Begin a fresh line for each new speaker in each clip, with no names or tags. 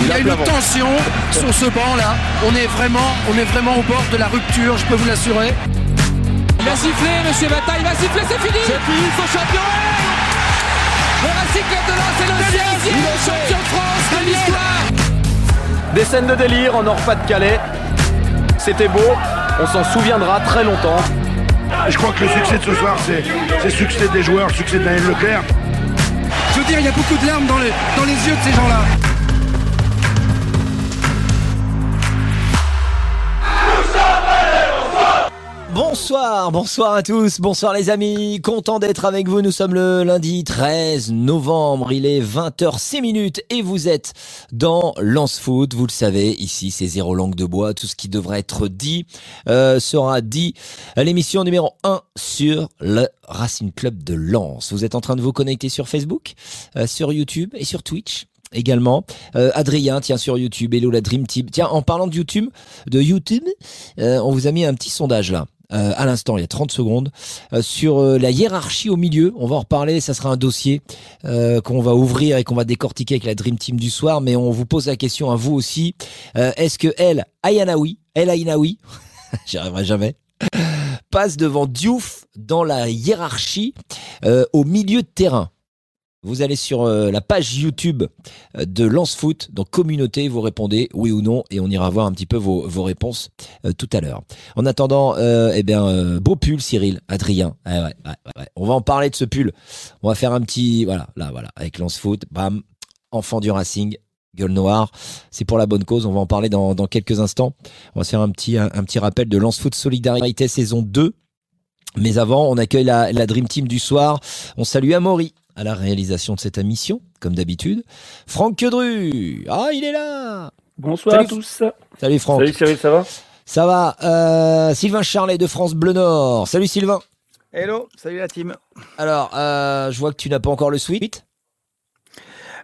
Il y a une tension sur ce banc là. On est vraiment, on est vraiment au bord de la rupture, je peux vous l'assurer.
Il va siffler, monsieur Bata, il va siffler, c'est fini
C'est fini, son champion
Le Racing Club de Lens est le sixième champion de France de l'histoire
Des scènes de délire en Nord-Pas-de-Calais. C'était beau, on s'en souviendra très longtemps.
Je crois que le succès de ce soir, c'est le succès des joueurs, le succès de Daniel Leclerc.
Je veux dire, il y a beaucoup de larmes dans les, dans les yeux de ces gens-là.
Bonsoir, bonsoir à tous, bonsoir les amis, content d'être avec vous, nous sommes le lundi 13 novembre, il est 20h06 minutes et vous êtes dans Lance Foot, vous le savez, ici c'est zéro langue de bois, tout ce qui devrait être dit euh, sera dit à l'émission numéro 1 sur le Racing Club de Lens. Vous êtes en train de vous connecter sur Facebook, euh, sur YouTube et sur Twitch également. Euh, Adrien, tiens, sur YouTube, Hello la Dream Team. Tiens, en parlant de YouTube, de YouTube, on vous a mis un petit sondage là. Euh, à l'instant, il y a 30 secondes, euh, sur euh, la hiérarchie au milieu. On va en reparler, ça sera un dossier qu'on va ouvrir et qu'on va décortiquer avec la Dream Team du soir, mais on vous pose la question à vous aussi. Est-ce que elle, Ayanaoui, elle Ayanaoui, j'y arriverai jamais, passe devant Diouf dans la hiérarchie au milieu de terrain? Vous allez sur euh, la page YouTube euh, de Lance Foot, dans communauté, vous répondez oui ou non, et on ira voir un petit peu vos, vos réponses euh, tout à l'heure. En attendant, euh, eh bien, euh, beau pull, Cyril, Adrien. Ouais, ouais, ouais, ouais. On va en parler de ce pull. On va faire un petit, voilà, là, voilà, avec Lance Foot, bam, enfant du Racing, gueule noire. C'est pour la bonne cause. On va en parler dans, dans quelques instants. On va faire un petit, un, un petit rappel de Lance Foot Solidarité saison 2. Mais avant, on accueille la, la Dream Team du soir. On salue Amaury à la réalisation de cette émission, comme d'habitude. Franck Quedru, ah, il est là
Bonsoir
Salut.
à tous.
Salut Franck.
Salut Cyril, ça va?
Ça va euh, Sylvain Charlet de France Bleu Nord. Salut Sylvain.
Hello, salut la team.
Alors, euh, je vois que tu n'as pas encore le suite.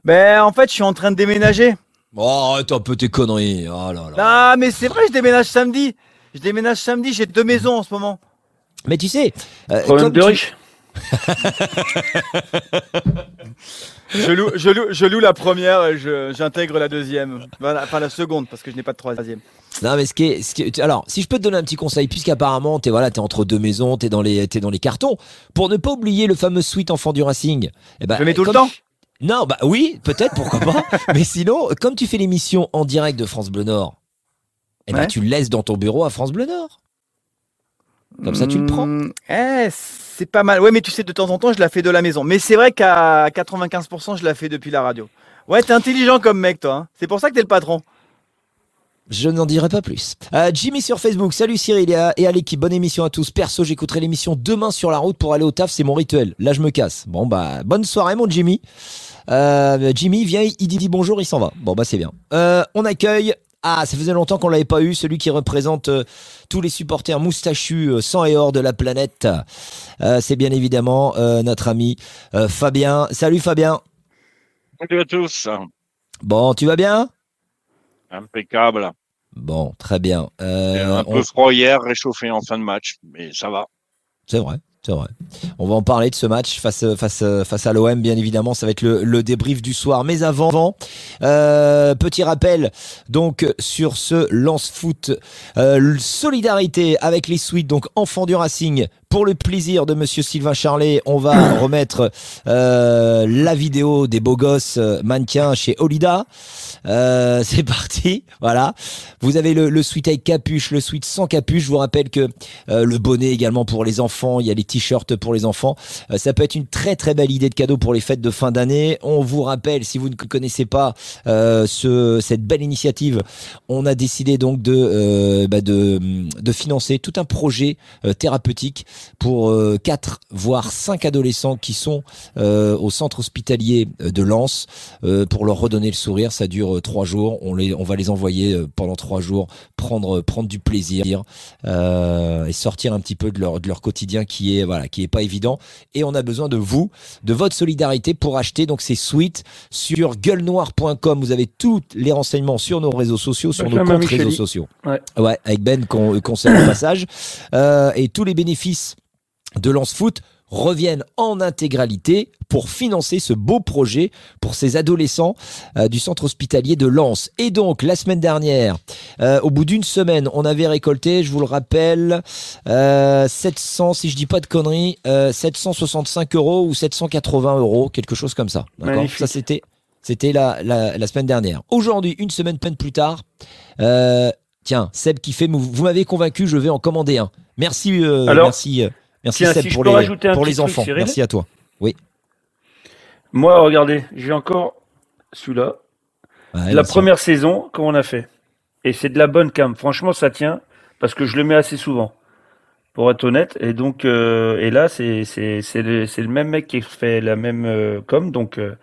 Ben en fait, je suis en train de déménager.
Oh, arrête un peu tes conneries. Oh là là.
Ah, mais c'est vrai, je déménage samedi. Je déménage samedi, j'ai deux maisons en ce moment.
Mais tu sais, euh,
Problème de
tu-
riche. je, loue, je, loue, je loue la première et j'intègre la deuxième. Enfin la seconde, parce que je n'ai pas de troisième.
Non mais ce qui est, ce qui est- alors si je peux te donner un petit conseil puisqu'apparemment t'es voilà t'es entre deux maisons t'es dans les t'es dans les cartons pour ne pas oublier le fameux suite enfant du Racing eh ben,
Je le mets tout le temps
non bah oui peut-être pourquoi pas mais sinon comme tu fais l'émission en direct de France Bleu Nord eh ben
Ouais.
tu le laisses dans ton bureau à France Bleu Nord comme ça tu le prends
Hmm, Eh, c'est pas mal. Ouais, mais tu sais, de temps en temps, je la fais de la maison. Mais c'est vrai qu'à 95%, je la fais depuis la radio. Ouais, t'es intelligent comme mec, toi. hein. C'est pour ça que t'es le patron.
Je n'en dirai pas plus. Euh, Jimmy sur Facebook, salut Cyril et à, et à l'équipe, bonne émission à tous. Perso, j'écouterai l'émission demain sur la route pour aller au taf, c'est mon rituel. Là, je me casse. Bon, bah, bonne soirée, mon Jimmy. Euh, Jimmy vient, il dit, dit bonjour, il s'en va. Bon, bah, c'est bien. Euh, on accueille. Ah, ça faisait longtemps qu'on l'avait pas eu, celui qui représente euh, tous les supporters moustachus, euh, sang et or de la planète. Euh, c'est bien évidemment notre ami Fabien. Salut Fabien.
Salut à tous.
Bon, tu vas bien?
Impeccable.
Bon, très bien.
Un
on-
peu froid hier, réchauffé en fin de match, mais ça va.
C'est vrai, On va en parler de ce match face face face à l'OM, bien évidemment. Ça va être le, débrief du soir. Mais avant, euh, petit rappel donc sur ce lance foot euh, solidarité avec les suites donc enfants du Racing. Pour le plaisir de Monsieur Sylvain Charlet, on va remettre euh, la vidéo des beaux gosses euh, mannequins chez Olida. Euh, c'est parti, voilà. Vous avez le, le suite avec capuche, le suite sans capuche. Je vous rappelle que le bonnet également pour les enfants, il y a les t-shirts pour les enfants. Ça peut être une très très belle idée de cadeau pour les fêtes de fin d'année. On vous rappelle, si vous ne connaissez pas ce, cette belle initiative, on a décidé donc de, bah, financer tout un projet thérapeutique pour euh, quatre voire cinq adolescents qui sont euh, au centre hospitalier de Lens euh, pour leur redonner le sourire. Ça dure euh, trois jours. On les, on va les envoyer euh, pendant trois jours prendre prendre du plaisir euh, et sortir un petit peu de leur de leur quotidien qui est voilà qui est pas évident. Et on a besoin de vous, de votre solidarité pour acheter donc ces suites sur gueulenoir.com. Vous avez tous les renseignements sur nos réseaux sociaux, sur nos comptes
Micheli.
réseaux sociaux.
Ouais.
Ouais, avec Ben qu'on salue au passage. Euh, et tous les bénéfices de Lance Foot reviennent en intégralité pour financer ce beau projet pour ces adolescents euh, du centre hospitalier de Lens. Et donc, la semaine dernière, euh, au bout d'une semaine, on avait récolté, je vous le rappelle, euh, 700, si je dis pas de conneries, euh, 765 euros ou 780 euros, quelque chose comme ça. Ça, c'était, c'était la, la, la semaine dernière. Aujourd'hui, une semaine peine plus tard, euh, tiens, Seb qui fait, vous, vous m'avez convaincu, je vais en commander un. Merci, euh,
Alors,
merci, euh, merci
tiens,
Seb
si
pour les,
un
pour enfants.
Cyril
Merci à toi.
Moi, regardez, j'ai encore celui-là. La première saison qu'on a fait? Et c'est de la bonne cam. Franchement, ça tient parce que je le mets assez souvent. Pour être honnête. Et donc, euh, et là, c'est, le, même mec qui fait la même euh, com. Donc, euh,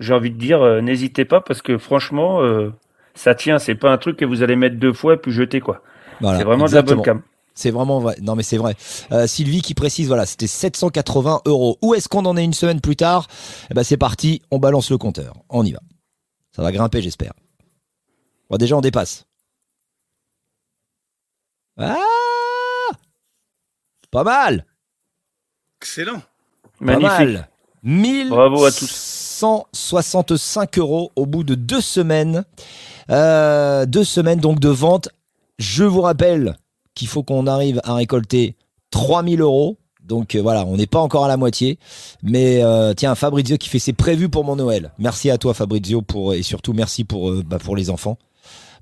j'ai envie de dire, euh, n'hésitez pas parce que franchement, ça tient. C'est pas un truc que vous allez mettre deux fois puis jeter, quoi.
Voilà,
c'est vraiment
exactement.
de la bonne cam.
C'est vraiment vrai. Non, mais c'est vrai. Euh, Sylvie qui précise, voilà, c'était 780 euros. Où est-ce qu'on en est une semaine plus tard? Eh ben, c'est parti. On balance le compteur. On y va. Ça va grimper, j'espère. Bon, déjà, on dépasse. Ah Pas mal.
Excellent.
Pas
Magnifique.
mal.
Bravo à tous.
1165 euros au bout de deux semaines. Euh, deux semaines donc de vente. Je vous rappelle qu'il faut qu'on arrive à récolter 3000 euros. Donc euh, voilà, on n'est pas encore à la moitié. Mais euh, tiens, Fabrizio qui fait ses prévus pour mon Noël. Merci à toi Fabrizio pour, et surtout merci pour, euh, bah, pour les enfants.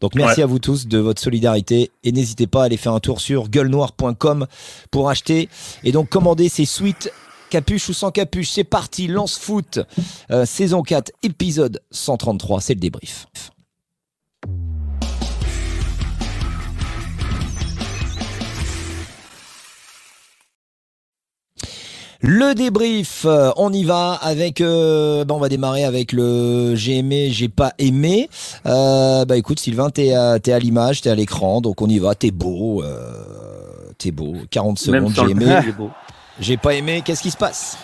Donc merci
Ouais.
à vous tous de votre solidarité et n'hésitez pas à aller faire un tour sur gueulenoir.com pour acheter et donc commander ces suites capuche ou sans capuche. C'est parti, lance foot, euh, saison 4, épisode 133, c'est le débrief. Le débrief, euh, on y va avec. euh, bah, on va démarrer avec le j'ai aimé, j'ai pas aimé. Euh, bah écoute, Sylvain, t'es à, t'es à l'image, t'es à l'écran, donc on y va. T'es beau, euh, t'es beau. 40
Même
secondes, j'ai aimé, j'ai pas aimé. Qu'est-ce qui se passe?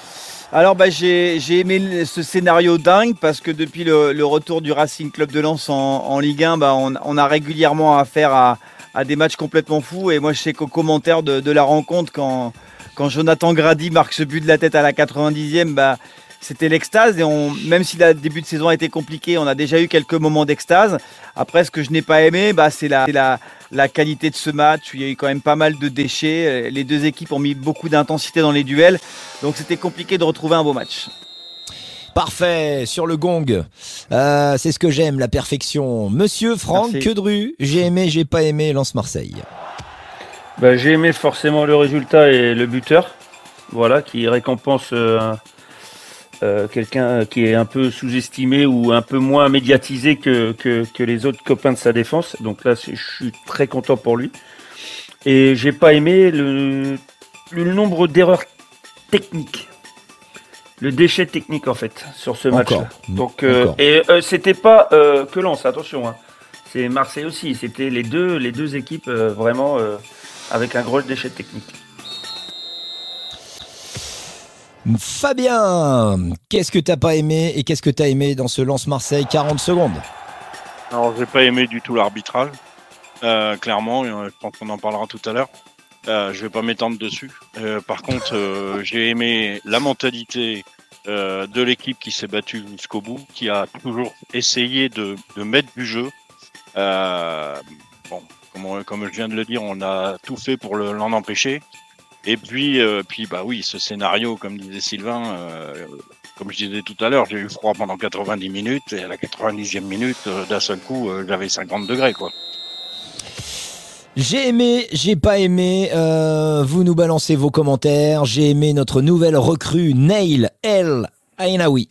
Alors bah, j'ai j'ai aimé ce scénario dingue parce que depuis le, le retour du Racing Club de Lens en, en Ligue 1, bah, on, on a régulièrement affaire à, à des matchs complètement fous. Et moi je sais qu'au commentaire de, de la rencontre, quand, quand Jonathan Grady marque ce but de la tête à la 90e, bah, c'était l'extase. Et on, même si le début de saison a été compliqué, on a déjà eu quelques moments d'extase. Après, ce que je n'ai pas aimé, bah, c'est la, la, la qualité de ce match. où Il y a eu quand même pas mal de déchets. Les deux équipes ont mis beaucoup d'intensité dans les duels. Donc c'était compliqué de retrouver un beau match.
Parfait, sur le gong. Euh, c'est ce que j'aime, la perfection. Monsieur Franck
Merci.
Quedru, j'ai aimé, j'ai pas aimé, lance Marseille.
Bah, j'ai aimé forcément le résultat et le buteur, voilà, qui récompense euh, euh, quelqu'un qui est un peu sous-estimé ou un peu moins médiatisé que, que, que les autres copains de sa défense. Donc là, je suis très content pour lui. Et j'ai pas aimé le, le nombre d'erreurs techniques. Le déchet technique en fait sur ce match.
Encore.
Donc euh, et euh, c'était pas que Lens, attention. hein. C'est Marseille aussi. C'était les deux les deux équipes vraiment avec un gros déchet technique.
Fabien, qu'est-ce que t'as pas aimé et qu'est-ce que t'as aimé dans ce lance Marseille 40 secondes?
Alors, j'ai pas aimé du tout l'arbitrage. Euh, clairement, euh, je pense qu'on en parlera tout à l'heure. Euh, je vais pas m'étendre dessus. Euh, par contre, euh, j'ai aimé la mentalité euh, de l'équipe qui s'est battue jusqu'au bout, qui a toujours essayé de, de mettre du jeu. Euh, bon, comme, je viens de le dire, on a tout fait pour le- l'en empêcher. Et puis, euh, puis, bah oui, ce scénario, comme disait Sylvain, euh, comme je disais tout à l'heure, j'ai eu froid pendant 90 minutes et à la 90e minute, euh, d'un seul coup, j'avais 50 degrés.
J'ai aimé, j'ai pas aimé. vous nous balancez vos commentaires. J'ai aimé notre nouvelle recrue Nail El Ainaoui.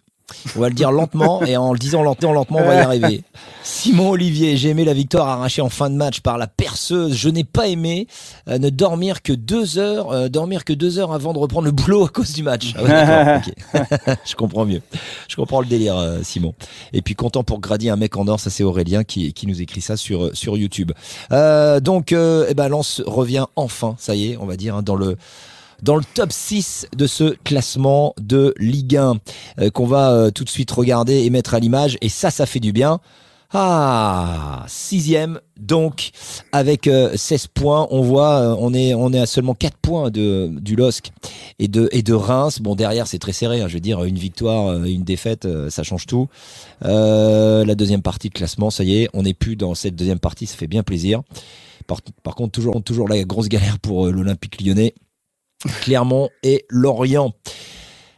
On va le dire lentement et en le disant lentement, lentement, on va y arriver. Simon Olivier, j'ai aimé la victoire arrachée en fin de match par la perceuse. Je n'ai pas aimé euh, ne dormir que deux heures, euh, dormir que deux heures avant de reprendre le boulot à cause du match. Ah ouais. Je comprends mieux. Je comprends le délire, euh, Simon. Et puis content pour Grady, un mec en or, ça c'est Aurélien qui, qui nous écrit ça sur, sur YouTube. Euh, donc, euh, eh ben, Lens revient enfin, ça y est, on va dire, hein, dans le dans le top 6 de ce classement de Ligue 1 euh, qu'on va euh, tout de suite regarder et mettre à l'image. Et ça, ça fait du bien. Ah, sixième, donc avec 16 points, on voit, on est, on est à seulement 4 points de, du LOSC et de, et de Reims. Bon, derrière, c'est très serré, hein, je veux dire, une victoire, une défaite, ça change tout. la deuxième partie de classement, ça y est, on n'est plus dans cette deuxième partie, ça fait bien plaisir. Par, par contre, toujours, toujours la grosse galère pour l'Olympique lyonnais, Clermont et Lorient.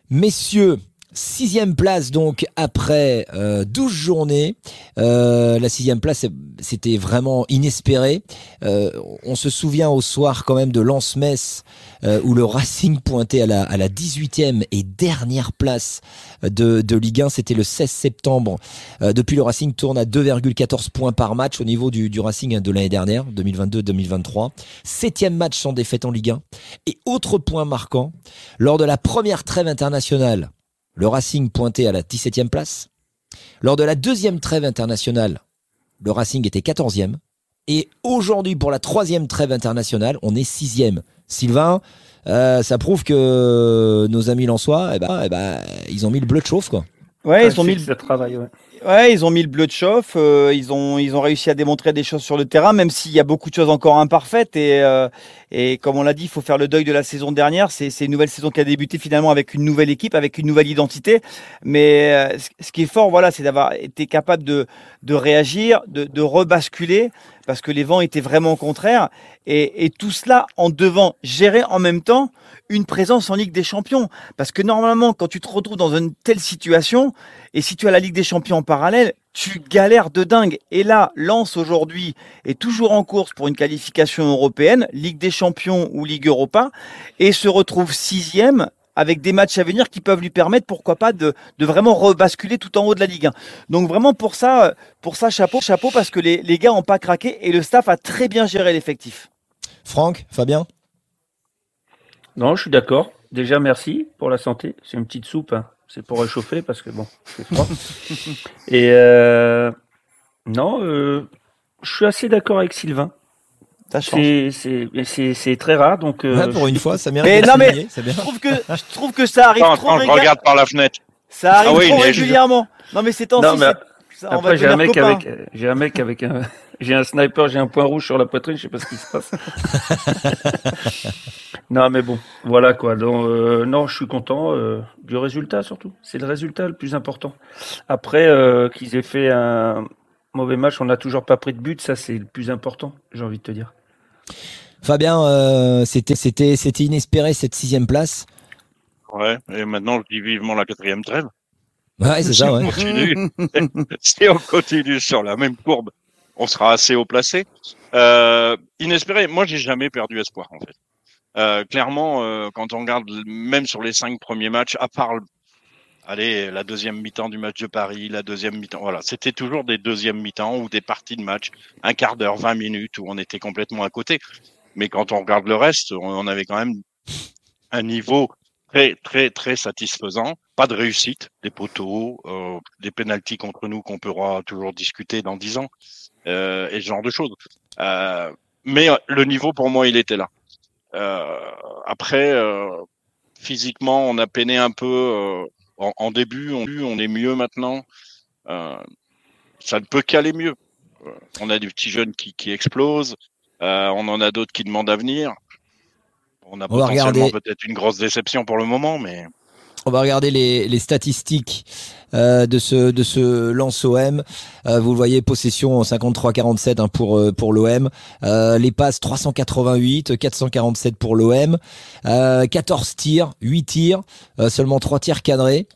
Messieurs, Sixième place donc après euh, 12 journées. Euh, la sixième place, c'était vraiment inespéré. Euh, on se souvient au soir quand même de Lens-Metz euh, où le Racing pointait à la, à la 18e et dernière place de, Ligue 1. C'était le 16 septembre. Euh, depuis, le Racing tourne à 2,14 points par match au niveau du, Racing de l'année dernière, 2022-2023. Septième match sans défaite en Ligue 1. Et autre point marquant, lors de la première trêve internationale, le Racing pointait à la 17e place. Lors de la deuxième trêve internationale, le Racing était 14e. Et aujourd'hui, pour la troisième trêve internationale, on est sixième. Sylvain, euh, ça prouve que nos amis lensois, eh ben, eh ben, ils ont mis le bleu de chauffe, quoi.
Ouais, ils ont mis
le travail, ouais.
Ouais, ils ont mis le bleu de chauffe. Euh, ils ont ils ont réussi à démontrer des choses sur le terrain, même s'il y a beaucoup de choses encore imparfaites. Et euh, et comme on l'a dit, il faut faire le deuil de la saison dernière. C'est c'est une nouvelle saison qui a débuté finalement avec une nouvelle équipe, avec une nouvelle identité. Mais euh, ce qui est fort, voilà, c'est d'avoir été capable de de réagir, de de rebasculer parce que les vents étaient vraiment contraires. Et, et tout cela en devant gérer en même temps une présence en Ligue des Champions. Parce que normalement, quand tu te retrouves dans une telle situation, et si tu as la Ligue des Champions en parallèle, tu galères de dingue. Et là, Lens aujourd'hui est toujours en course pour une qualification européenne, Ligue des Champions ou Ligue Europa, et se retrouve sixième avec des matchs à venir qui peuvent lui permettre, pourquoi pas, de, de vraiment rebasculer tout en haut de la Ligue 1. Donc vraiment pour ça, pour ça chapeau, chapeau parce que les, les gars n'ont pas craqué et le staff a très bien géré l'effectif.
Franck, Fabien?
Non, je suis d'accord. Déjà, merci pour la santé. C'est une petite soupe. Hein. C'est pour réchauffer parce que bon, c'est froid. Et euh, non, euh, je suis assez d'accord avec Sylvain. C'est très rare, donc. Euh,
ouais, pour une fois, ça mérite.
Mais non, mais je trouve que je trouve que ça arrive
Attends,
trop
attends, je regarde par la fenêtre.
Ça arrive
Ah oui,
trop
mais je-
régulièrement. Non, mais c'est temps
Non, mais
ça,
Après, j'ai un
devenir
mec
copains.
avec, euh, j'ai un mec avec un, j'ai un sniper, j'ai un point rouge sur la poitrine, je sais pas ce qui se passe. non, mais bon, voilà quoi. Donc, euh, non, je suis content euh, du résultat surtout. C'est le résultat le plus important. Après euh, qu'ils aient fait un mauvais match, on n'a toujours pas pris de but, ça c'est le plus important. J'ai envie de te dire.
Fabien, euh, c'était c'était c'était inespéré cette sixième place.
Ouais, et maintenant, je dis vivement la quatrième trêve.
Ouais, c'est
si,
ça.
on
Ouais.
continue, si on continue sur la même courbe, on sera assez haut placé. Euh, inespéré, moi, j'ai jamais perdu espoir, en fait. Euh, clairement, euh, quand on regarde même sur les cinq premiers matchs, à part le- allez, la deuxième mi-temps du match de Paris, la deuxième mi-temps, voilà, c'était toujours des deuxièmes mi-temps ou des parties de match, un quart d'heure, 20 minutes où on était complètement à côté. Mais quand on regarde le reste, on, avait quand même un niveau très, très, très satisfaisant. Pas de réussite, des poteaux, euh, des pénalties contre nous qu'on pourra toujours discuter dans 10 ans, euh, et ce genre de choses. Euh, mais euh, le niveau, pour moi, il était là. Euh, après, euh, physiquement, on a peiné un peu en, en début, on, on est mieux maintenant. Euh, ça ne peut qu'aller mieux. Euh, On a des petits jeunes qui, qui explosent, euh, on en a d'autres qui demandent à venir. On a
On
potentiellement peut-être une grosse déception pour le moment, mais
On va regarder les, les statistiques euh, de ce de ce lance OM. Euh, vous le voyez, possession 53-47 hein, pour euh, pour l'OM. Euh, les passes 388, 447 pour l'OM. Euh, 14 tirs, 8 tirs, euh, seulement 3 tirs cadrés.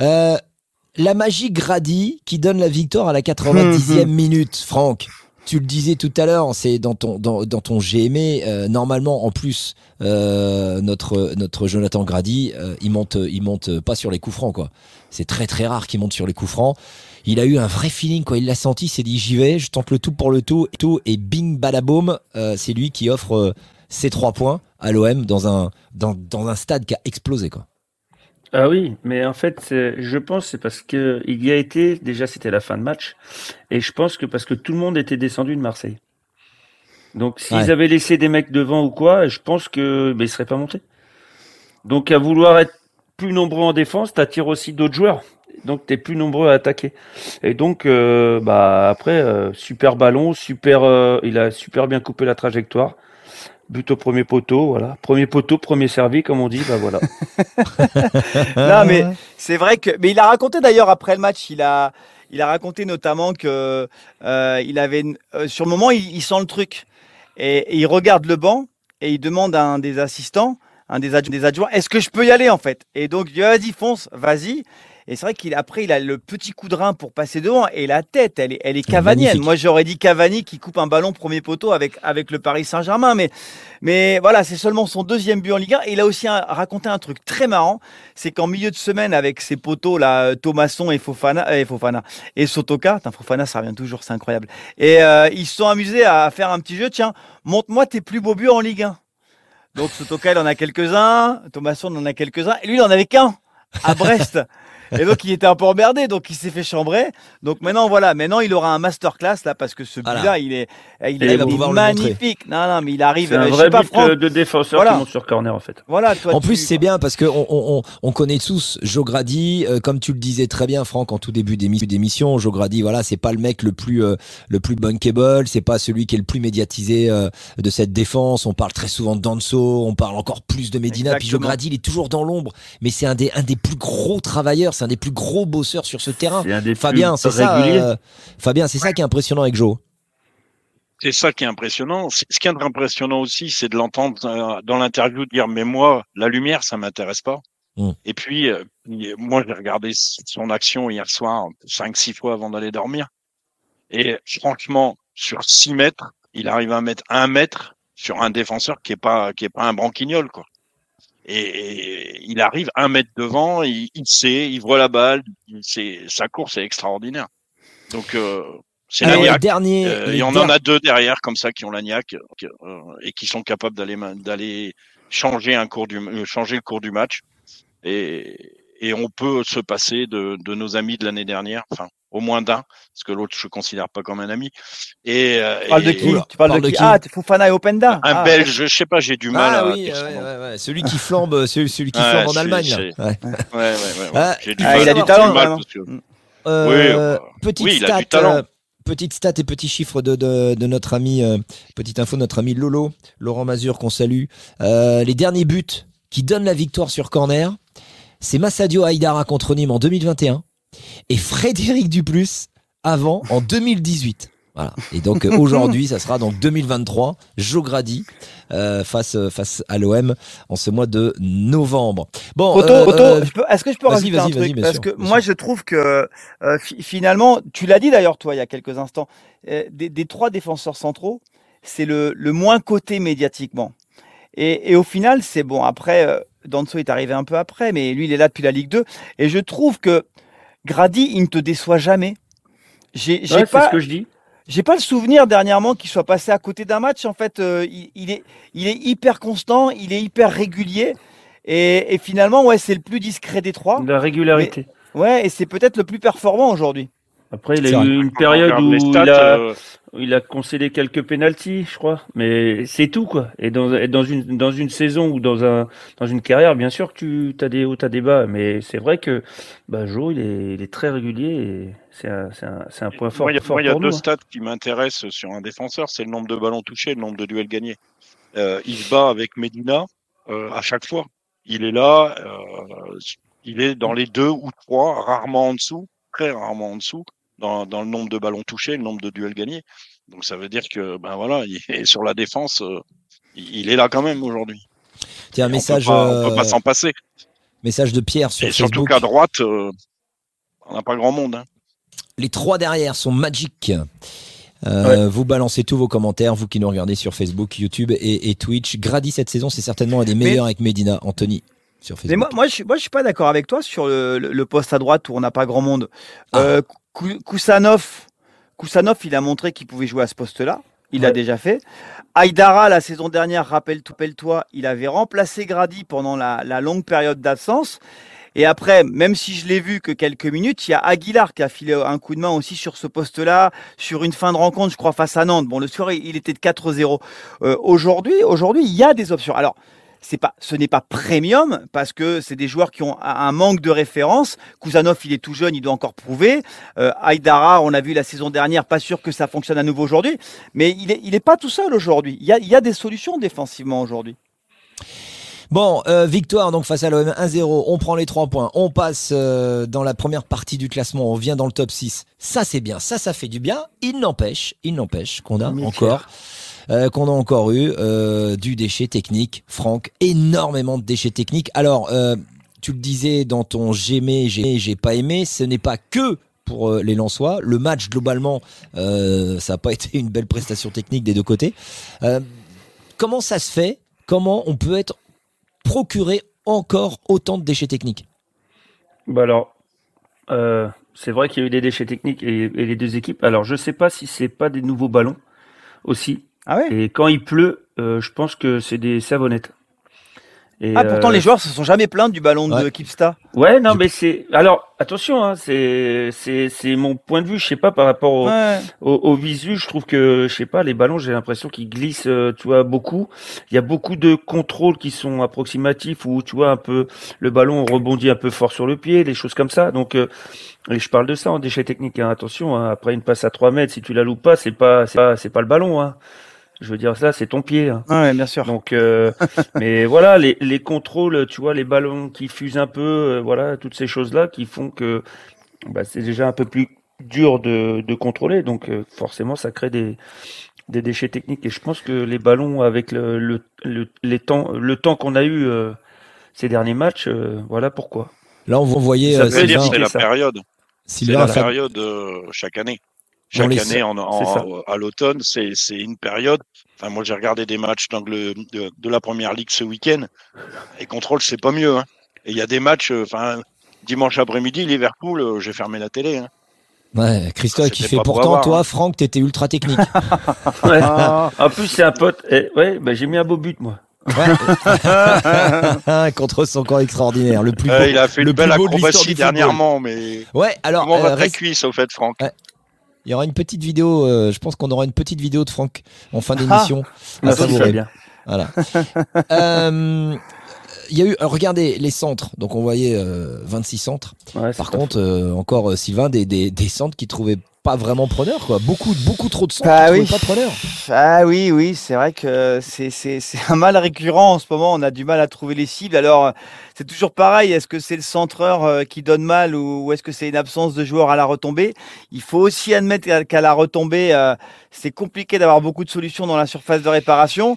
Euh, la magie Grady qui donne la victoire à la 90e minute, Franck. Tu le disais tout à l'heure, c'est dans ton dans, dans ton GME. euh, normalement, en plus, euh, notre notre Jonathan Grady, euh, il monte il monte pas sur les coups francs quoi. C'est très très rare qu'il monte sur les coups francs. Il a eu un vrai feeling quoi. Il l'a senti, il s'est dit j'y vais, je tente le tout pour le tout, et tout et bing badaboum, euh, c'est lui qui offre ses trois points à l'OM dans un dans, dans un stade qui a explosé quoi.
Ah oui, mais en fait, je pense que c'est parce que il y a été, déjà c'était la fin de match, et je pense que parce que tout le monde était descendu de Marseille. Donc s'ils
Ouais.
avaient laissé des mecs devant ou quoi, je pense que ben, ils seraient pas montés. Donc à vouloir être plus nombreux en défense, t'attires aussi d'autres joueurs. donc t'es plus nombreux à attaquer. Et donc, euh, bah après, euh, super ballon, super, euh, il a super bien coupé la trajectoire. But au premier poteau, voilà. Premier poteau, premier servi, comme on dit, bah voilà.
non, mais c'est vrai que. Mais il a raconté d'ailleurs après le match, il a, il a raconté notamment que euh, il avait, euh, sur le moment, il, il sent le truc et, et il regarde le banc et il demande à un des assistants, un des, des adjoints, est-ce que je peux y aller en fait? Et donc il dit vas-y fonce, vas-y. Et c'est vrai qu'il après il a le petit coup de rein pour passer devant et la tête, elle est, elle est cavanienne.
Magnifique.
Moi j'aurais dit Cavani qui coupe un ballon premier poteau avec avec le Paris Saint-Germain, mais mais voilà c'est seulement son deuxième but en Ligue 1 et il a aussi un- raconté un truc très marrant, c'est qu'en milieu de semaine avec ses poteaux là, Thomasson et Fofana et Fofana et Sotoka, Fofana ça revient toujours, c'est incroyable. Et euh, ils se sont amusés à faire un petit jeu, tiens, montre-moi tes plus beaux buts en Ligue 1. Donc Sotoka, il en a quelques-uns, Thomasson il en a quelques-uns, et lui, il en avait qu'un à Brest. Et donc il était un peu emmerdé, donc il s'est fait chambrer. Donc maintenant voilà, maintenant il aura un masterclass là parce que ce but-là,
Voilà.
il est, il est
il
le
magnifique. Non non, mais il arrive.
C'est un
euh, je
vrai
pas,
but
Franck.
euh, de défenseur
Voilà.
qui monte sur corner en fait.
Voilà, toi.
En
tu-
plus, c'est bien parce que on, on, on- on connaît tous Joe Grady, euh, comme tu le disais très bien, Franck, en tout début d'émi- d'émission. Joe Grady, voilà, c'est pas le mec le plus euh, le plus bunkable, c'est pas celui qui est le plus médiatisé euh, de cette défense. On parle très souvent de Danso, on parle encore plus de Medina. Puis Joe
Exactement.
Grady, il est toujours dans l'ombre, mais c'est un des un des plus gros travailleurs, c'est un des plus gros bosseurs sur ce terrain.
Des
Fabien, c'est ça. euh, Fabien, c'est ça qui est impressionnant avec Joe.
C'est ça qui est impressionnant. Ce qui est impressionnant aussi, c'est de l'entendre euh, dans l'interview dire mais moi la lumière ça m'intéresse pas.
Mm.
Et puis euh, moi j'ai regardé son action hier soir cinq six fois avant d'aller dormir. Et franchement sur six mètres, il arrive à mettre un mètre sur un défenseur qui est pas qui est pas un branquignol quoi. Et, et il arrive un mètre devant, il, il sait, il voit la balle, il- sa course est extraordinaire. Donc euh, c'est
Alors,
la
les
niaque.
derniers,
Euh, et on
der-
en a deux derrière comme ça qui ont la niaque euh, et qui sont capables d'aller changer un cours du euh, changer le cours du match et, et on peut se passer de, de nos amis de l'année dernière enfin au moins d'un parce que l'autre je considère pas comme un ami et, euh,
Tu parles de qui Tu parles
parle
de qui Ah, Fofana et Openda.
un
Ah,
belge je sais pas j'ai du mal
Ah
à
oui, ouais, ouais, ouais, celui qui flambe, celui, celui qui
Ouais,
flambe en Allemagne. là. Ouais. Ah,
du mal
il a du talent,
que-
Euh, petite
oui, il a
stat,
du talent.
euh, petite stat et petit chiffre de, de, de notre ami, euh, petite info notre ami Lolo, Laurent Mazur qu'on salue. Euh, les derniers buts qui donnent la victoire sur corner, c'est Massadio Haïdara contre Nîmes en 2021 et Frédéric Duplus avant en 2018. Voilà. Et donc euh, aujourd'hui, ça sera donc 2023, Joe Grady euh, face euh, face à l'OM en ce mois de novembre. Bon, euh, euh,
est-ce que je peux rajouter un truc Parce
sûr,
que moi,
sûr.
je trouve que fi- finalement, tu l'as dit d'ailleurs toi il y a quelques instants, des, des trois défenseurs centraux, c'est le, le moins coté médiatiquement. Et, et au final, c'est bon. Après, Danso est arrivé un peu après, mais lui, il est là depuis la Ligue 2. Et je trouve que Grady, il ne te déçoit jamais. J'ai
Ouais, c'est
pas,
ce que je dis.
j'ai pas le souvenir dernièrement qu'il soit passé à côté d'un match. En fait, euh, il, il est, il est hyper constant, il est hyper régulier. Et, et finalement, ouais, c'est le plus discret des trois.
La régularité.
Ouais, et c'est peut-être le plus performant aujourd'hui.
Après, il a eu une période où
stats,
il, a,
euh,
il a concédé quelques pénalties, je crois. Mais c'est tout, quoi. Et dans, et dans, une, dans une saison ou dans, un, dans une carrière, bien sûr que tu as des hauts, t'as des bas. Mais c'est vrai que bah, Joe, il est, il est très régulier et c'est un, c'est un, c'est un point fort,
Moi, il y a,
fort
moi, il y a
pour
deux
nous. hein.
stats qui m'intéressent sur un défenseur, c'est le nombre de ballons touchés, et le nombre de duels gagnés. Euh, il se bat avec Medina euh, à chaque fois. Il est là, euh, il est dans les deux ou trois, rarement en dessous, très rarement en dessous, dans, dans le nombre de ballons touchés, le nombre de duels gagnés. Donc ça veut dire que ben voilà, il est sur la défense, euh, il est là quand même aujourd'hui.
tiens, un
On
message,
peut on peut pas
euh,
s'en passer.
message de Pierre sur
Et surtout
Facebook.
qu'à droite, euh, on n'a pas grand monde. Hein.
Les trois derrière sont magiques. Euh, Vous balancez tous vos commentaires, vous qui nous regardez sur Facebook, YouTube et, et Twitch. Grady cette saison, c'est certainement un des
Mais-
meilleurs avec Medina, Anthony, sur Facebook.
Mais moi, moi, je, moi, je suis pas d'accord avec toi sur le, le- le poste à droite où on n'a pas grand monde.
Ah.
Euh, Kou- Koussanov, Koussanov, il a montré qu'il pouvait jouer à ce poste-là. Il l'a déjà fait. Aïdara, la saison dernière, rappelle-toi, il avait remplacé Grady pendant la, la longue période d'absence. Et après, même si je l'ai vu que quelques minutes, il y a Aguilar qui a filé un coup de main aussi sur ce poste-là, sur une fin de rencontre, je crois, face à Nantes. Bon, le soir, il il était de 4-0. Euh, aujourd'hui, aujourd'hui, il y a des options. Alors, c'est pas, ce n'est pas premium parce que c'est des joueurs qui ont un manque de référence. Kuzanov, il est tout jeune, il doit encore prouver. Euh, Aïdara, on a vu la saison dernière, pas sûr que ça fonctionne à nouveau aujourd'hui. Mais il est, il est pas tout seul aujourd'hui. Il y a, il y a des solutions défensivement aujourd'hui.
Bon, euh, victoire donc face à l'OM 1-0, on prend les 3 points, on passe euh, dans la première partie du classement, on vient dans le top 6. Ça c'est bien, ça ça fait du bien. Il n'empêche, il n'empêche qu'on a encore euh, qu'on a encore eu du déchet technique, Franck, énormément de déchets techniques. Alors, tu le disais dans ton j'aimais, j'ai j'ai pas aimé, ce n'est pas que pour les Lensois. Le match globalement, ça n'a pas été une belle prestation technique des deux côtés. comment ça se fait? Comment on peut être procurer encore autant de déchets techniques?
Bah alors, euh, c'est vrai qu'il y a eu des déchets techniques et, les deux équipes. Alors, je sais pas si c'est pas des nouveaux ballons aussi.
Ah ouais?
Et quand il pleut, euh, je pense que c'est des savonnettes
ah, pourtant, les euh, joueurs se sont jamais plaints du ballon de Kipsta.
Ouais, non, mais c'est. Alors, attention, hein, c'est c'est mon point de vue. Je sais pas par rapport au, au, visu, je trouve que je sais pas les ballons, j'ai l'impression qu'ils glissent, euh, tu vois, beaucoup. Il y a beaucoup de contrôles qui sont approximatifs où tu vois un peu le ballon rebondit un peu fort sur le pied, des choses comme ça. Donc euh, et je parle de ça en déchets techniques. Hein. Attention, hein, après une passe à 3 mètres, si tu la loupes pas, c'est pas c'est pas c'est pas le ballon. Hein. Je veux dire ça, c'est ton pied. Hein.
Ouais, bien sûr.
Donc, euh, mais voilà, les, les contrôles, tu vois, les ballons qui fusent un peu, euh, voilà, toutes ces choses-là qui font que bah, c'est déjà un peu plus dur de, de contrôler. Donc, euh, forcément, ça crée des, des déchets techniques. Et je pense que les ballons, avec le, le, les temps, le temps qu'on a eu ces derniers matchs, voilà pourquoi.
Là, on vous voyait.
c'est la période. C'est la période chaque année. Chaque année, en, à l'automne, c'est une période. Enfin, moi, j'ai regardé des matchs de, de, la première ligue ce week-end. Et contrôle, c'est pas mieux. Hein. Et il y a des matchs. Euh, enfin, dimanche après-midi, Liverpool, euh, j'ai fermé la télé. Hein.
Ouais, Christophe qui fait pourtant, toi, hein. Franck, t'étais ultra technique.
ouais. En plus, c'est un pote. Et, ouais, bah, j'ai mis un beau but, moi.
Ouais. Contre son corps extraordinaire, le plus beau,
il a fait une belle acrobatie dernièrement, mais
ouais. Alors,
comment euh, va cuisse au fait, Franck
il y aura une petite vidéo, euh, je pense qu'on aura une petite vidéo de Franck en fin d'émission.
Ah, ça bien.
Voilà. euh, il y a eu, regardez les centres. Donc on voyait 26 euh, centres. Par contre, euh, encore Sylvain, des, des, des centres qui trouvaient pas vraiment preneur quoi. Beaucoup, beaucoup trop de centres
ah,
oui. pas preneur.
Ah oui, oui, c'est vrai que c'est, un mal récurrent en ce moment. On a du mal à trouver les cibles. Alors, c'est toujours pareil. Est-ce que c'est le centreur euh, qui donne mal ou, est-ce que c'est une absence de joueurs à la retombée? Il faut aussi admettre qu'à la retombée, euh, c'est compliqué d'avoir beaucoup de solutions dans la surface de réparation.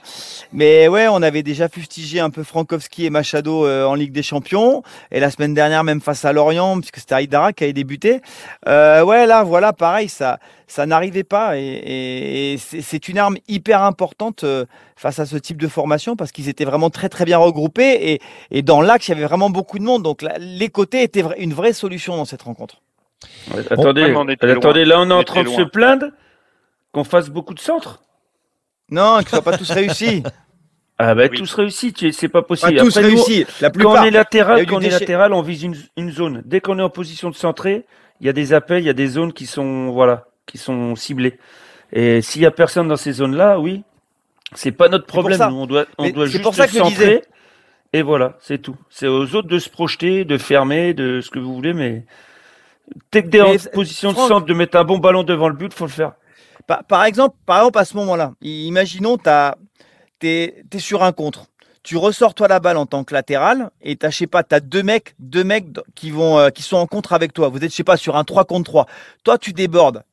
Mais ouais, on avait déjà fustigé un peu Frankowski et Machado euh, en Ligue des Champions. Et la semaine dernière, même face à Lorient, puisque c'était Aïdara qui avait débuté. ouais, là, voilà, pareil, ça, ça n'arrivait pas. Et, c'est une arme hyper importante face à ce type de formation parce qu'ils étaient vraiment très très bien regroupés et, et dans l'axe il y avait vraiment beaucoup de monde donc les côtés étaient une vraie solution dans cette rencontre.
attendez, attendez, là on est en train de se plaindre qu'on fasse beaucoup de centres.
Non, qu'ils soient pas tous réussis.
Ah bah tous réussis, c'est pas possible.
Pas tous réussis, la plupart.
Quand on est latéral, quand on est latéral, on vise une, une zone. Dès qu'on est en position de centrer, il y a des appels, il y a des zones qui sont voilà, qui sont ciblées. Et s'il y a personne dans ces zones-là, oui, c'est pas notre problème. on doit, on doit juste pour ça que centrer. Et voilà, c'est tout. C'est aux autres de se projeter, de fermer, de ce que vous voulez, mais dès que en position de centre, de mettre un bon ballon devant le but, faut le faire.
Par, exemple, par exemple, à ce moment-là, imaginons, tu es, es, sur un contre. Tu ressors toi la balle en tant que latéral et tu je sais pas, tu as deux mecs, deux mecs qui, vont, euh, qui sont en contre avec toi. Vous êtes, je sais pas, sur un 3 contre 3. Toi, tu débordes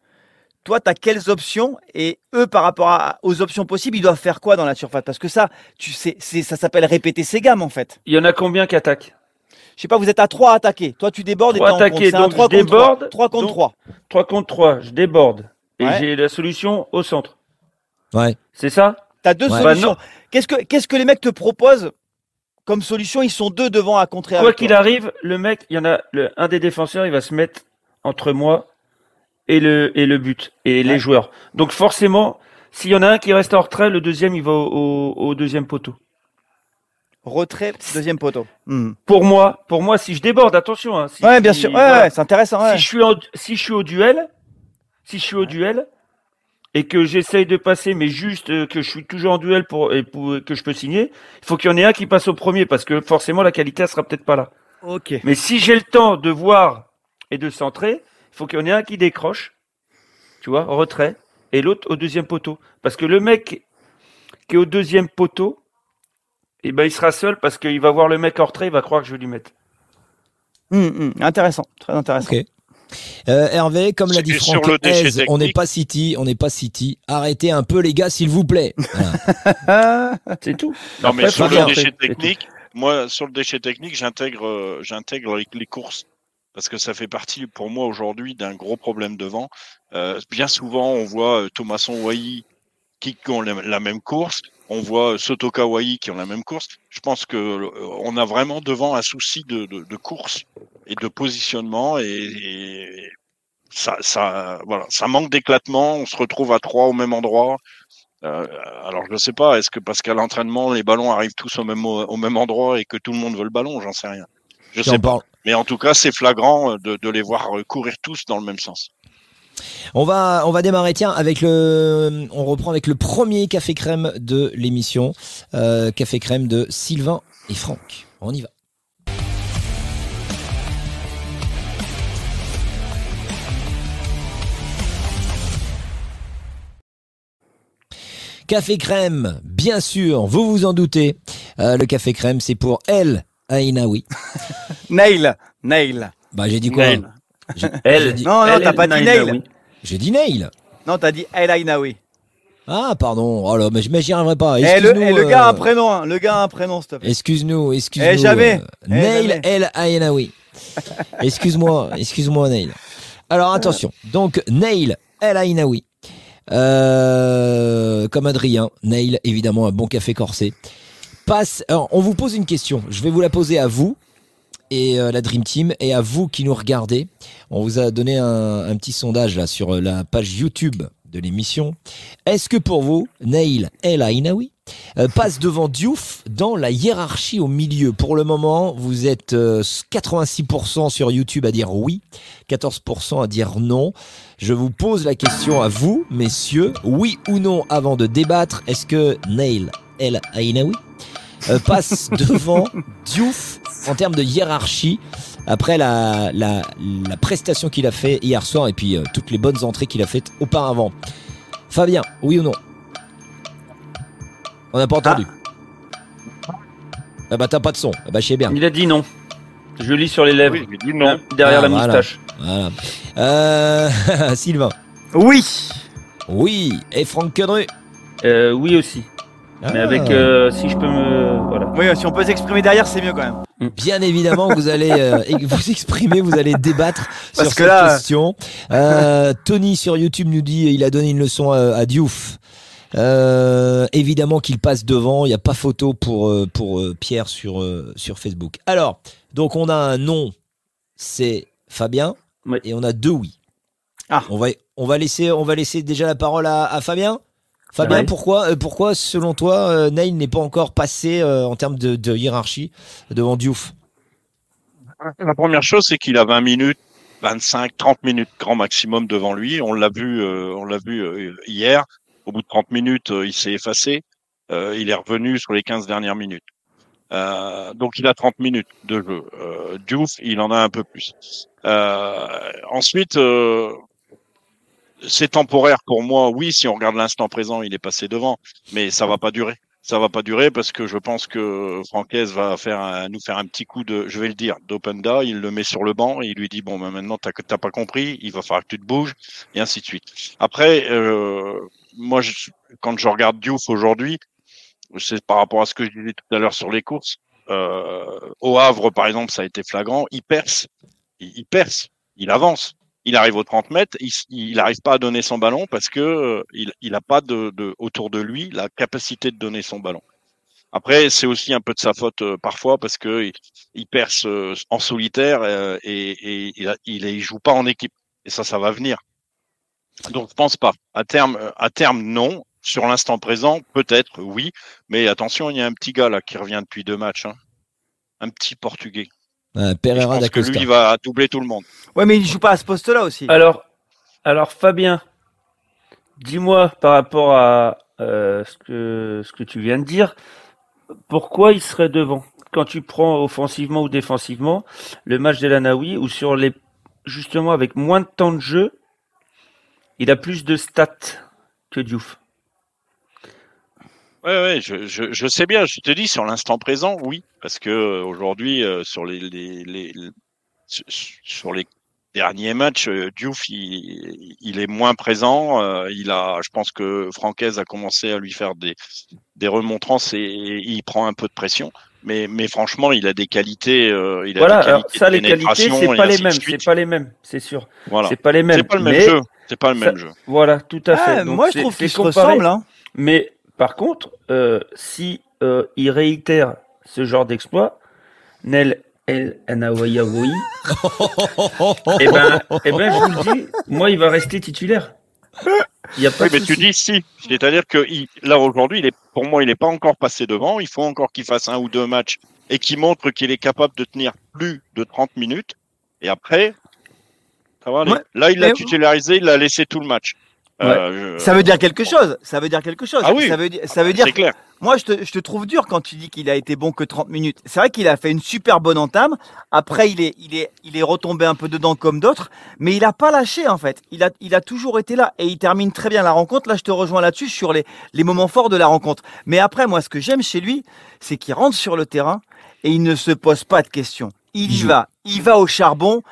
toi, tu as quelles options et eux, par rapport aux options possibles, ils doivent faire quoi dans la surface? Parce que ça, tu sais, ça s'appelle répéter ses gammes en fait.
Il y en a combien qui attaquent?
Je sais pas, vous êtes à 3 attaqués. Toi, tu débordes
3 et attaqués, donc 3 je déborde.
3 contre 3.
3 contre 3, je déborde. Et j'ai la solution au centre.
Ouais.
C'est ça?
Tu as deux solutions. Qu'est-ce que, qu'est-ce que les mecs te proposent comme solution? Ils sont deux devant à contrer
Quoi qu'il arrive, le mec, il y en a le, un des défenseurs, il va se mettre entre moi et le, et le but et les joueurs. Donc forcément, s'il y en a un qui reste en retrait, le deuxième il va au, au, deuxième poteau.
Retrait, deuxième poteau.
Hmm. Pour moi, pour moi, si je déborde, attention. Hein,
ouais, bien sûr. Ouais, c'est intéressant.
Si je suis si je suis au duel, si je suis au duel, et que j'essaye de passer, mais juste euh, que je suis toujours en duel pour, et pour que je peux signer, il faut qu'il y en ait un qui passe au premier parce que forcément la qualité sera peut-être pas là.
Ok.
Mais si j'ai le temps de voir et de centrer, il faut qu'il y en ait un qui décroche, tu vois, en retrait, et l'autre au deuxième poteau. Parce que le mec qui est au deuxième poteau, eh ben, il sera seul parce qu'il va voir le mec en retrait, il va croire que je vais lui mettre.
Hum, hum, Intéressant, très intéressant.
Euh, Hervé, comme l'a dit Franck on n'est pas City, on n'est pas City. Arrêtez un peu les gars, s'il vous plaît. Voilà.
C'est tout.
Non, mais sur le déchet technique, moi, sur le déchet technique, j'intègre, euh, j'intègre les, les courses. Parce que ça fait partie, pour moi, aujourd'hui, d'un gros problème devant. Euh, bien souvent, on voit euh, Thomasson Wai qui ont la même course. On voit euh, Sotoka Wai qui ont la même course. Je pense que euh, on a vraiment devant un souci de, de, de course et de positionnement et, et ça, ça, voilà, ça manque d'éclatement. On se retrouve à trois au même endroit. Euh, alors je ne sais pas, est-ce que parce qu'à l'entraînement les ballons arrivent tous au même au même endroit et que tout le monde veut le ballon, j'en sais rien. Je sais pas.
parle-
Mais en tout cas, c'est flagrant de, de les voir courir tous dans le même sens.
On va, on va démarrer, tiens, avec le, on reprend avec le premier café crème de l'émission, euh, café crème de Sylvain et Franck. On y va. Café crème, bien sûr, vous vous en doutez. Euh, le café crème, c'est pour El Ainaoui.
Nail, Nail.
Bah, j'ai dit quoi
Nail.
Elle,
dit-
Non, non, t'as pas dit Nail.
J'ai dit Nail.
Non, t'as dit El Ainaoui.
Ah, pardon. Oh là, mais je- j'y arriverai pas.
Eh, le,
Excuse-nous,
eh, le gars a
euh,
un prénom, hein. le gars a un prénom, s'il te plaît.
Excuse-nous, excuse-nous.
Eh, jamais.
euh,
Eh,
Nail. El Ayenaoui. excuse-moi, excuse-moi, Nail. Alors attention. Donc, Nail El Ayenaoui. Euh, comme Adrien, Nail, évidemment, un bon café corsé. Passe. Alors, on vous pose une question. Je vais vous la poser à vous et euh, la Dream Team et à vous qui nous regardez. On vous a donné un, petit sondage là sur euh, la page YouTube de l'émission. Est-ce que pour vous, Nail El Ainaoui euh, passe devant Diouf dans la hiérarchie au milieu? Pour le moment, vous êtes euh, 86% sur YouTube à dire oui, 14% à dire non. Je vous pose la question à vous, messieurs, oui ou non, avant de débattre. Est-ce que Nail El Ainaoui euh, passe devant Diouf en termes de hiérarchie après la, la, la prestation qu'il a fait hier soir et puis euh, toutes les bonnes entrées qu'il a faites auparavant. Fabien, oui ou non? On n'a pas entendu. Ah bah t'as pas de son. Ah bah je sais bien.
Il a dit non. Je lis sur les lèvres.
Oui, j'ai dit non.
Derrière
Ah,
la
voilà.
moustache.
Voilà. Euh, Sylvain.
Oui.
Oui. Et Franck Quedru.
Euh, oui aussi. Mais
Ah.
avec, euh, si je peux me, voilà.
Oui, si on peut s'exprimer derrière, c'est mieux quand même.
Bien évidemment, vous allez euh, vous exprimer, vous allez débattre
Parce
sur
que
cette
là-
question. Euh, Tony sur YouTube nous dit il a donné une leçon à, à Diouf. Euh, évidemment qu'il passe devant, il n'y a pas photo pour, euh, pour euh, Pierre sur, euh, sur Facebook. Alors, donc on a un non, c'est Fabien,
Oui.
et on a deux oui.
Ah.
On, va, on, va laisser, on va laisser déjà la parole à, à Fabien? Fabien,
Ouais.
pourquoi, euh, pourquoi, selon toi, euh, Nail n'est pas encore passé euh, en termes de, de hiérarchie devant Diouf?
La première chose, c'est qu'il a 20 minutes, 25, 30 minutes grand maximum devant lui. On l'a vu, euh, on l'a vu euh, hier. Au bout de 30 minutes, euh, il s'est effacé. Euh, il est revenu sur les 15 dernières minutes. Euh, donc il a 30 minutes de jeu. Euh, Diouf, il en a un peu plus. Euh, ensuite, euh, c'est temporaire pour moi. Oui, si on regarde l'instant présent, il est passé devant, mais ça va pas durer. Ça va pas durer parce que je pense que Francaise va faire un- nous faire un petit coup de, je vais le dire, d'Openda. Il le met sur le banc et il lui dit bon, ben maintenant t'as t'as pas compris, il va falloir que tu te bouges et ainsi de suite. Après, euh, moi, je- quand je regarde Diouf aujourd'hui, c'est par rapport à ce que je disais tout à l'heure sur les courses. Euh, au Havre, par exemple, ça a été flagrant. Il perce, il perce, il avance. Il arrive aux 30 mètres, il n'arrive pas à donner son ballon parce que euh, il il a pas autour de lui la capacité de donner son ballon. Après, c'est aussi un peu de sa faute euh, parfois parce que il, perce euh, en solitaire et, il, il, joue pas en équipe. Et ça, ça va venir. Donc, je pense pas. À terme, à terme, non. Sur l'instant présent, peut-être, oui. Mais attention, il y a un petit gars là qui revient depuis deux matchs. hein. Un petit Portugais.
Euh,
pense que lui va doubler tout le monde.
Ouais, mais il joue pas à ce poste-là aussi.
Alors, alors Fabien, dis-moi par rapport à euh, ce, que, ce que tu viens de dire, pourquoi il serait devant? Quand tu prends offensivement ou défensivement le match de l'Anaoui, ou sur les justement avec moins de temps de jeu, il a plus de stats que Diouf.
Ouais, ouais, je, je, je, sais bien. Je te dis sur l'instant présent, oui, parce que euh, aujourd'hui, euh, sur les, les, les, sur les derniers matchs, euh, Diouf, il, il, est moins présent. Euh, il a, je pense que Francaise a commencé à lui faire des, des remontrances et, il prend un peu de pression. Mais, mais franchement, il a des qualités. Euh, il a
voilà,
des qualités
alors ça, les qualités, c'est pas les mêmes. C'est pas les mêmes, c'est sûr.
Voilà.
C'est pas les mêmes.
C'est pas le même
mais
jeu. C'est pas le même
ça-
jeu.
Voilà, tout à fait.
Ah,
Donc,
moi, je trouve
c'est
qu'ils se ressemblent. Hein.
Mais par contre, euh, si euh, il réitère ce genre d'exploit, Nel El Anawayawoui, eh ben, eh ben, je vous le dis, moi, il va rester titulaire. Il y a pas
Oui, mais tu dis si. C'est-à-dire que il- là aujourd'hui, il est, pour moi, il n'est pas encore passé devant. Il faut encore qu'il fasse un ou deux matchs et qu'il montre qu'il est capable de tenir plus de 30 minutes. Et après, ça va aller.
Ouais.
Là, il l'a titularisé, il l'a laissé tout le match. Euh, je-
Ça veut dire quelque chose. Ça veut dire quelque chose.
Ah oui.
Ça veut, dire- ça veut dire
clair.
Moi, je te, je te trouve dur quand tu dis qu'il a été bon que 30 minutes. C'est vrai qu'il a fait une super bonne entame. Après, il est, il est, il est retombé un peu dedans comme d'autres, mais il n'a pas lâché en fait. Il a, il a toujours été là et il termine très bien la rencontre. Là, je te rejoins là-dessus sur les, les moments forts de la rencontre. Mais après, moi, ce que j'aime chez lui, c'est qu'il rentre sur le terrain et il ne se pose pas de questions. Il y va, il va au charbon.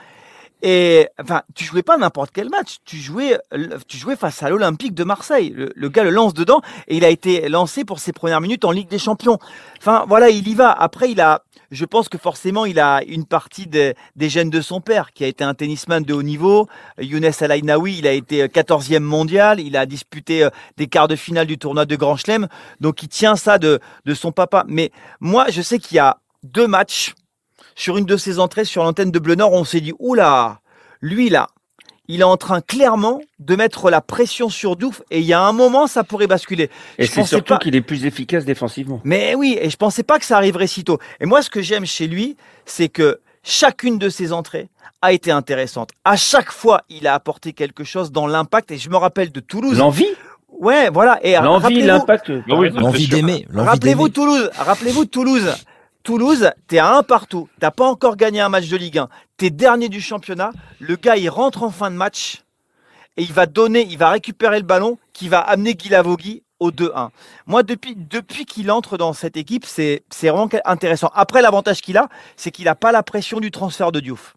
Et enfin, tu jouais pas n'importe quel match. Tu jouais, tu jouais face à l'Olympique de Marseille. Le, le gars le lance dedans et il a été lancé pour ses premières minutes en Ligue des Champions. Enfin, voilà, il y va. Après, il a, je pense que forcément, il a une partie des, gènes de son père, qui a été un tennisman de haut niveau. Younes El Ainaoui, il a été 14e mondial. Il a disputé euh, des quarts de finale du tournoi de Grand Chelem. Donc, il tient ça de, de son papa. Mais moi, je sais qu'il y a deux matchs sur une de ses entrées sur l'antenne de Bleu Nord. On s'est dit, oula, lui là, il est en train clairement de mettre la pression sur Diouf et il y a un moment, ça pourrait basculer.
Et c'est surtout
pas-
qu'il est plus efficace défensivement.
Mais oui, et je pensais pas que ça arriverait si tôt. Et moi, ce que j'aime chez lui, c'est que chacune de ses entrées a été intéressante. À chaque fois, il a apporté quelque chose dans l'impact. Et je me rappelle de Toulouse.
L'envie,
Ouais, voilà. Et
l'envie, l'impact.
Ah
L'envie d'aimer.
Rappelez-vous. Toulouse. Rappelez-vous Toulouse. Toulouse, t'es à un partout. T'as pas encore gagné un match de Ligue 1. T'es dernier du championnat. Le gars, il rentre en fin de match et il va donner, il va récupérer le ballon qui va amener Guilavogui au 2-1. Moi, depuis, depuis qu'il entre dans cette équipe, c'est c'est vraiment intéressant. Après, l'avantage qu'il a, c'est qu'il n'a pas la pression du transfert de Diouf.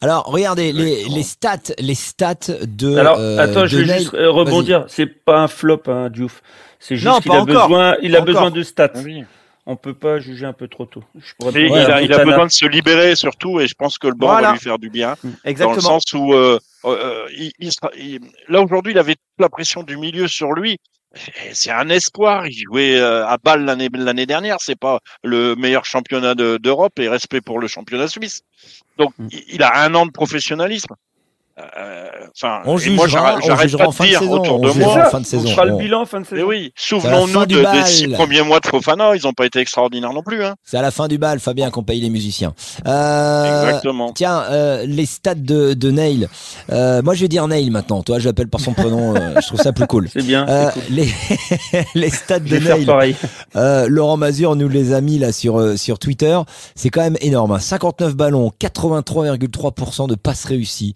Alors, regardez les, les stats, les stats de.
Alors,
euh,
attends, je vais juste euh, rebondir. C'est pas un flop, hein, Diouf. C'est
Non,
juste qu'il
pas
a
encore.
besoin, il a besoin de stats.
Oui.
On peut pas juger un peu trop tôt. Je pourrais
Mais
pas-
il, a, il a besoin de se libérer surtout, et je pense que le banc
Voilà.
va lui faire du bien.
Exactement.
Dans le sens où euh, euh, il, il sera- il- là aujourd'hui, il avait toute la pression du milieu sur lui. C'est un espoir. Il jouait euh, à balle l'année l'année dernière. C'est pas le meilleur championnat de- d'Europe et respect pour le championnat suisse. Donc
Mm.
il- il a un an de professionnalisme. Euh, Enfin,
On
et moi
jugera,
j'arrête
jugera
pas
en fin
de
de
dire
saison,
autour
on
de
jugera
moi.
en fin de
On fera le bilan en fin de
Mais
saison.
oui,
fin
souvenons-nous de, des six premiers mois de Fofana. Ils n'ont pas été extraordinaires non plus. Hein.
C'est à la fin du bal, Fabien, qu'on paye les musiciens. Euh,
Exactement.
Tiens, euh, les stats de, de Neil. Euh, moi, je vais dire Neil maintenant. Toi, je l'appelle par son prénom. je trouve ça plus cool.
C'est bien.
Euh,
cool.
les, les stats
Je
de
vais faire
Neil.
pareil.
Euh, Laurent Mazur nous les a mis là sur euh, sur Twitter. C'est quand même énorme. hein. 59 ballons, 83,3% de passes réussies,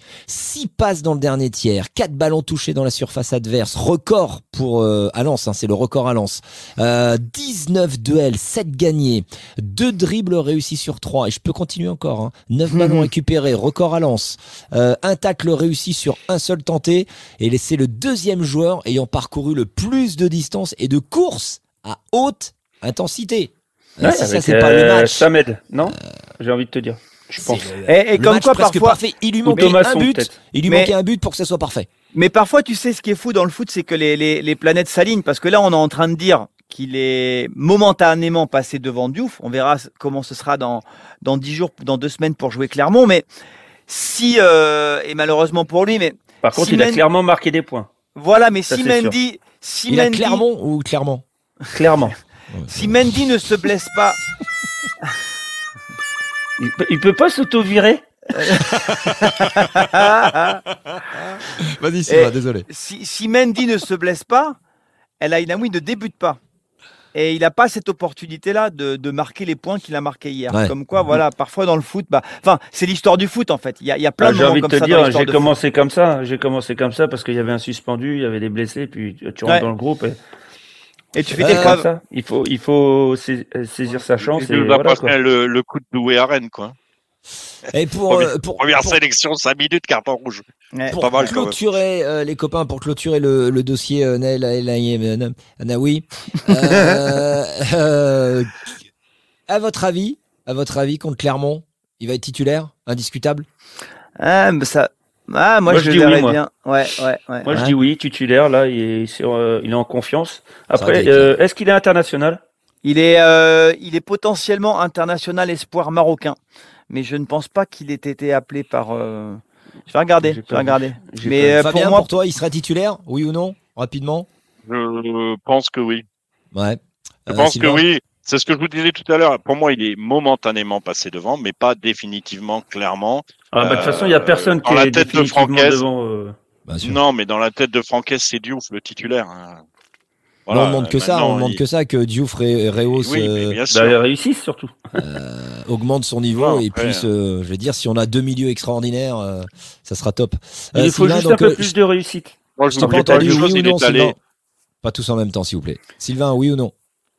6 passes dans le dernier tiers, 4 ballons touchés dans la surface adverse, record pour euh, à Lens, hein, c'est le record à Lens. Euh, 19 duels, 7 gagnés, 2 dribbles réussis sur 3 et je peux continuer encore. Hein. 9 ballons récupérés, record à Lens. Euh, un tacle réussi sur un seul tenté et c'est le deuxième joueur ayant parcouru le plus de distance et de courses à haute intensité.
Ouais,
si ça c'est pas le
euh,
match.
Samed, non? J'ai envie de te dire. Je pense.
le-
Et, et
le
comme
match
quoi, parfois,
parfait. Il lui manquait un but. Il lui
Mais-
manquait un but pour que ce soit parfait.
Mais parfois, tu sais, ce qui est fou dans le foot, c'est que les, les, les planètes s'alignent. Parce que là, on est en train de dire qu'il est momentanément passé devant Diouf. On verra comment ce sera dans, dans 10 jours, dans deux semaines pour jouer Clermont. Mais si, euh, et malheureusement pour lui, mais
Par contre,
Si
il a
Men-
clairement marqué des points.
voilà, mais
Ça,
si Mendy, si
Il a
Mendy,
Clermont ou Clermont?
Clairement.
si Mendy ne se blesse pas,
Il peut, il peut pas s'auto-virer?
Vas-y, Sylvain, désolé.
Si, si Mendy ne se blesse pas, El Ainaoui ne débute pas. Et il n'a pas cette opportunité-là de, de marquer les points qu'il a marqués hier.
Ouais.
Comme quoi, voilà, parfois dans le foot, bah, enfin, c'est l'histoire du foot en fait. Il y a, il y a plein
Ah,
de
J'ai envie de
comme
te dire, j'ai commencé comme ça. J'ai commencé comme ça parce qu'il y avait un suspendu, il y avait des blessés, puis tu rentres
Ouais.
dans le groupe. Et.
Et tu fais
Euh,
tes
comme ça. Il faut, il faut sais- saisir sa chance.
Il
Et voilà,
le, le coup de Doué à Rennes, quoi.
Et pour,
Première-
euh, pour,
Première
pour-
sélection, 5 minutes, carton rouge.
Ouais.
pour
mal,
clôturer euh, les copains, pour clôturer le, le dossier euh, Naël Anaoui, euh, euh, à votre avis, à votre avis, contre Clermont, il va être titulaire, indiscutable
Ah, mais ça. Ah, moi,
Moi,
je,
je
le
dis oui, moi.
bien. Ouais, ouais, ouais.
Moi, je dis oui, titulaire. Là, il est, sur, euh, il est en confiance. Après, euh, est-ce qu'il est international?
Il est, euh, il est potentiellement international espoir marocain, mais je ne pense pas qu'il ait été appelé par. euh, Je vais regarder. Je vais regarder. Mais euh,
Fabien,
pour
pour,
moi,
toi, il sera titulaire, oui ou non Rapidement?
Je pense que oui.
Ouais.
Je
Euh,
pense
Sylvain?
que oui. C'est ce que je vous disais tout à l'heure. Pour moi, il est momentanément passé devant, mais pas définitivement, clairement.
Ah, bah, De toute façon, il n'y a
Euh,
personne
dans
qui
la
est
tête de
définitivement
Francaise.
devant. euh.
Non, mais dans la tête de Franquès, c'est Diouf, le titulaire. hein.
Non,
Voilà,
on demande que ça, on demande
il-
que ça, que Diouf Ré- Reos
Oui,
euh,
bah, ils réussissent surtout.
euh, augmente son niveau
Non,
et euh, je vais dire, si on a deux milieux extraordinaires, euh, ça sera top.
Il faut
Sylvain,
juste
donc,
un peu
euh,
plus de réussite.
Moi,
je
je
t'ai pas entendu, oui ou non. Sylvain? Pas tous en même temps, s'il vous plaît. Sylvain, oui ou non?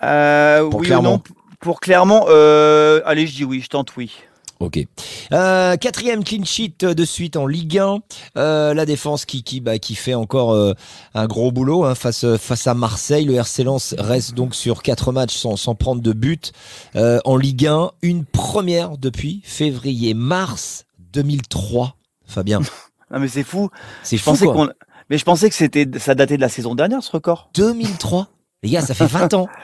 Euh,
Pour
oui
Clermont.
ou non Pour Clermont, euh, allez, je dis oui. Je tente oui.
Ok. Euh, quatrième clean sheet de suite en Ligue 1. Euh, la défense qui qui bah, qui fait encore euh, un gros boulot hein, face face à Marseille. Le RC Lens reste donc sur quatre matchs sans, sans prendre de but euh, en Ligue 1. Une première depuis février mars 2003. Fabien,
Non, mais c'est fou.
c'est
Je
fou
pensais
quoi.
Mais je pensais que c'était, ça datait de la saison dernière, ce record.
2003. Les gars, ça fait 20 ans.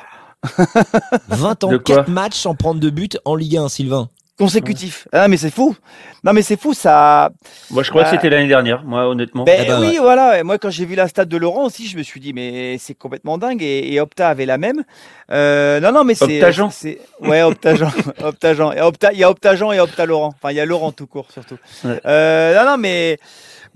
20 ans,
De quoi
4 matchs sans prendre de but en Ligue 1, Sylvain.
Consécutif. Ah, mais c'est fou. Non, mais c'est fou, ça.
Moi, je crois
Bah,
que c'était l'année dernière, moi, honnêtement.
Ben
Eh ben,
oui,
ouais.
voilà. Et moi, quand j'ai vu la stade de Laurent aussi, je me suis dit, mais c'est complètement dingue. Et, et Opta avait la même. Euh, non, non, mais c'est. C'est- Ouais, Optagen. Optagen. Et Opta, il y a Optagen et Opta Laurent. Enfin, il y a Laurent tout court, surtout.
Ouais.
Euh, non, non, mais.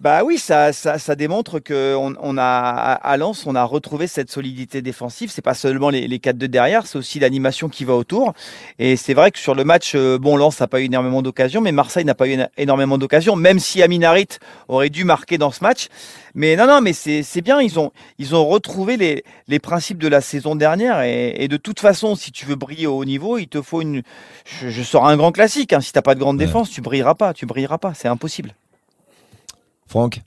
Bah oui, ça, ça, ça démontre que on, on a à Lens, on a retrouvé cette solidité défensive. C'est pas seulement les, les 4 de derrière, c'est aussi l'animation qui va autour. Et c'est vrai que sur le match, euh, bon, Lens n'a pas eu énormément d'occasions, mais Marseille n'a pas eu éno- énormément d'occasions, même si Aminarit aurait dû marquer dans ce match. Mais non, non, mais c'est c'est bien. Ils ont, ils ont retrouvé les, les principes de la saison dernière. Et, et de toute façon, si tu veux briller au haut niveau, il te faut une. Je, je sors un grand classique. Hein. Si t'as pas de grande défense, tu brilleras pas. Tu brilleras pas. C'est impossible.
Franck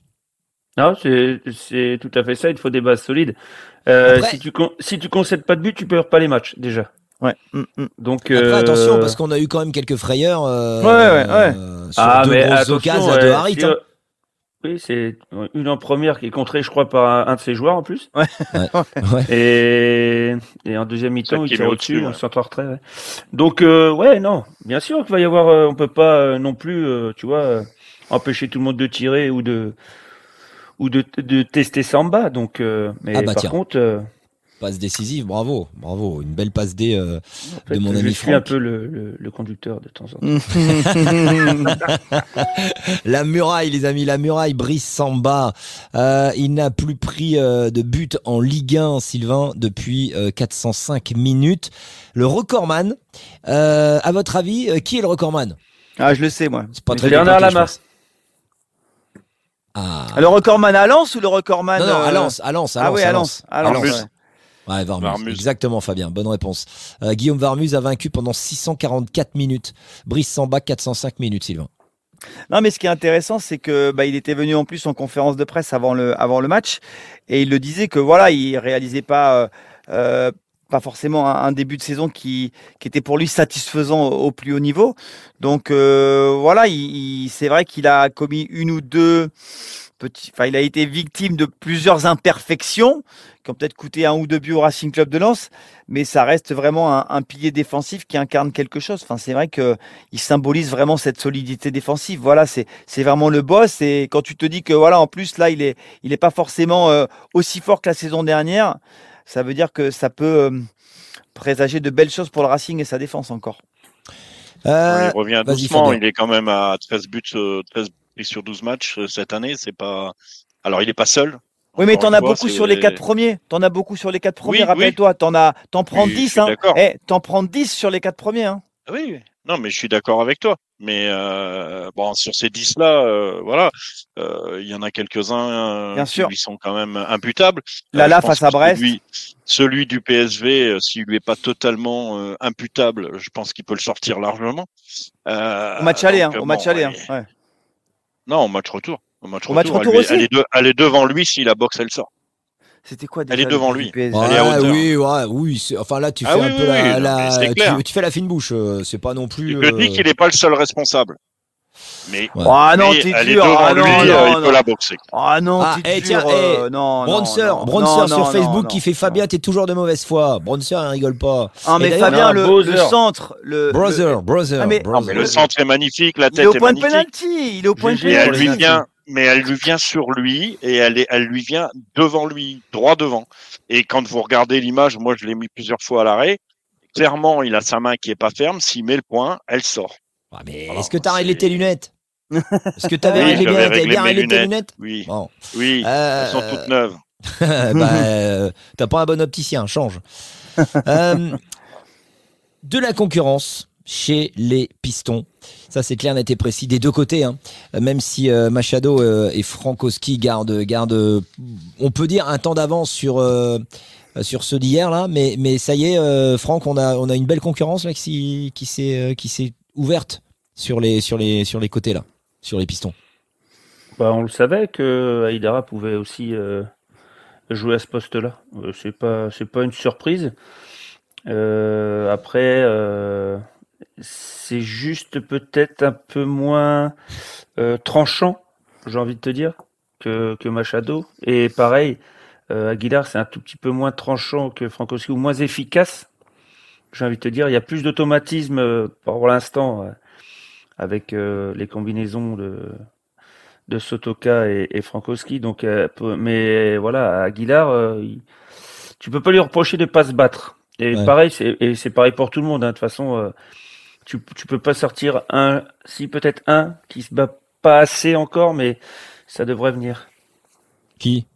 Non, c'est c'est tout à fait ça. Il te faut des bases solides. Euh,
Après-
si tu con- si tu concèdes pas de but, tu perds pas les matchs déjà.
Ouais. Mm, mm.
Donc
Après,
euh,
attention, parce qu'on a eu quand même quelques frayeurs euh,
Ouais, ouais, ouais.
euh, sur
ah
deux
mais
occasions
ouais,
de Harit.
si,
hein.
euh, Oui, c'est une en première qui est contrée, je crois, par un, un de ses joueurs en plus.
Ouais.
Et, et en deuxième mi-temps, il
met
au-dessus, on
ouais.
en retrait. ouais. Donc, euh, ouais, non, bien sûr qu'il va y avoir, euh, on peut pas euh, non plus, euh, tu vois, euh, empêcher tout le monde de tirer ou de ou de, de tester Samba. Donc, euh, mais
Ah bah
par
tiens.
contre, euh,
Passe décisive, bravo, bravo. Une belle passe D euh,
en fait,
de mon
je
ami
suis un
Franck.
peu le, le, le conducteur de temps en temps.
La muraille, les amis, la muraille, Brice Samba. Euh, il n'a plus pris euh, de but en Ligue 1, Sylvain, depuis euh, 405 minutes. Le recordman, euh, à votre avis, euh, qui est le recordman?
Ah, je le sais, moi.
C'est pas très
Bernard
je
Lamas.
pense. Ah.
Le recordman à Lens ou le recordman
non, non, à
euh,
Lens, à Lens, à
Ah
Lens,
oui, à Lens. À Lens,
Varmus.
ouais.
Ouais, Varmus.
Varmus.
Exactement, Fabien. Bonne réponse. Euh, Guillaume Varmus a vaincu pendant 644 minutes. Brice Samba, 405 minutes, Sylvain.
Non, mais ce qui est intéressant, c'est que bah, il était venu en plus en conférence de presse avant le, avant le match et il le disait que voilà, il réalisait pas, euh, euh, pas forcément un, début de saison qui, qui était pour lui satisfaisant au, plus haut niveau. Donc euh, voilà, il, c'est vrai qu'il a commis une ou deux petits, enfin, il a été victime de plusieurs imperfections qui ont peut-être coûté un ou deux buts au Racing Club de Lens, mais ça reste vraiment un, pilier défensif qui incarne quelque chose. Enfin, c'est vrai que il symbolise vraiment cette solidité défensive. Voilà, c'est vraiment le boss. Et quand tu te dis que voilà, en plus là, il est il est pas forcément euh, aussi fort que la saison dernière, ça veut dire que ça peut euh, présager de belles choses pour le Racing et sa défense encore.
Euh,
il revient doucement. Il est quand même à 13 buts, euh, 13 buts sur 12 matchs euh, cette année. C'est pas. Alors, il est pas seul.
Oui, mais t'en as beaucoup sur les quatre premiers. T'en as beaucoup sur les quatre premiers,
Oui, oui.
rappelle-toi. T'en as, t'en prends
Oui, je
10,
suis
hein. Eh, t'en prends 10 sur les quatre premiers, hein.
Ah Oui, non, mais je suis d'accord avec toi. Mais euh, bon, sur ces 10 là, euh, voilà, euh, il y en a quelques-uns euh,
Bien
qui
sûr.
lui sont quand même imputables.
Là, là,
je pense
face à Brest.
Celui, celui du PSV, s'il lui est pas totalement euh, imputable, je pense qu'il peut le sortir largement. Euh,
Au match aller, hein. Au match aller, hein.
ouais. Non, au match retour. Au match
Au match
retour,
retour
elle, est-
aussi
elle est de- elle est devant lui si la boxe elle sort.
C'était quoi déjà
Elle est
le
devant lui.
PSG
Elle est hauteur.
oui, ouais, oui. c'est- Enfin là, tu
Ah
fais
oui,
un peu
oui,
la, la- tu, fais la fine bouche. euh, C'est pas non plus.
Je dis
euh,
qu'il n'est pas le seul responsable. Mais,
Ouais.
Ah non, t'es dur. Ah
lui,
non,
euh,
non,
il
non.
peut la boxer.
Ah non,
Ah,
t'es
eh,
dur.
tiens,
euh,
eh,
non, non,
Bronzer,
non,
Bronzer
non,
sur
non,
Facebook
non,
qui fait. Fabien, t'es toujours de mauvaise foi. Bronzer, il rigole pas.
Ah, mais Fabien, le, centre, le.
Brother, brother,
Ah, mais-
le centre est magnifique, la
Il est
tête
au
est
point de
magnifique.
penalty. Il est au point de
GG,
Mais elle lui vient sur lui et elle, est, elle lui vient devant lui, droit devant. Et quand vous regardez l'image, moi je l'ai mis plusieurs fois à l'arrêt. Clairement, il a sa main qui est pas ferme. S'il met le point, elle sort.
Ah, mais est-ce que t'as
c'est-
réglé tes lunettes Est-ce que t'avais
Oui,
réglé bien, bien réglé tes
lunettes.
lunettes
Oui,
Bon.
oui,
Euh,
elles sont toutes neuves.
bah, euh, t'as pas un bon opticien, change. Euh, de la concurrence chez les Pistons. Ça, c'est clair, net et précis des deux côtés. hein. Euh, Même si euh, Machado euh, et Frankowski gardent, gardent, on peut dire, un temps d'avance sur, sur ceux d'hier, là. Mais, mais ça y est, Franck, on a, on a une belle concurrence là, qui, qui s'est ouverte sur les, sur, les, sur les côtés, là, sur les Pistons.
Bah, on le savait que Aïdara pouvait aussi jouer à ce poste-là. C'est pas pas une surprise. Après, c'est juste peut-être un peu moins euh, tranchant, j'ai envie de te dire, que, que Machado. Et pareil, euh, Aguilar, c'est un tout petit peu moins tranchant que Frankowski ou moins efficace. J'ai envie de te dire, il y a plus d'automatisme euh, pour l'instant euh, avec euh, les combinaisons de de Sotoka et, et Frankowski. Donc, euh, mais voilà, Aguilar, euh, il- tu peux pas lui reprocher de pas se battre. Et
Ouais.
pareil, c'est pareil pour tout le monde. hein. De toute façon, euh, tu tu peux pas sortir un, si peut-être un qui se bat pas assez encore, mais ça devrait venir.
Qui?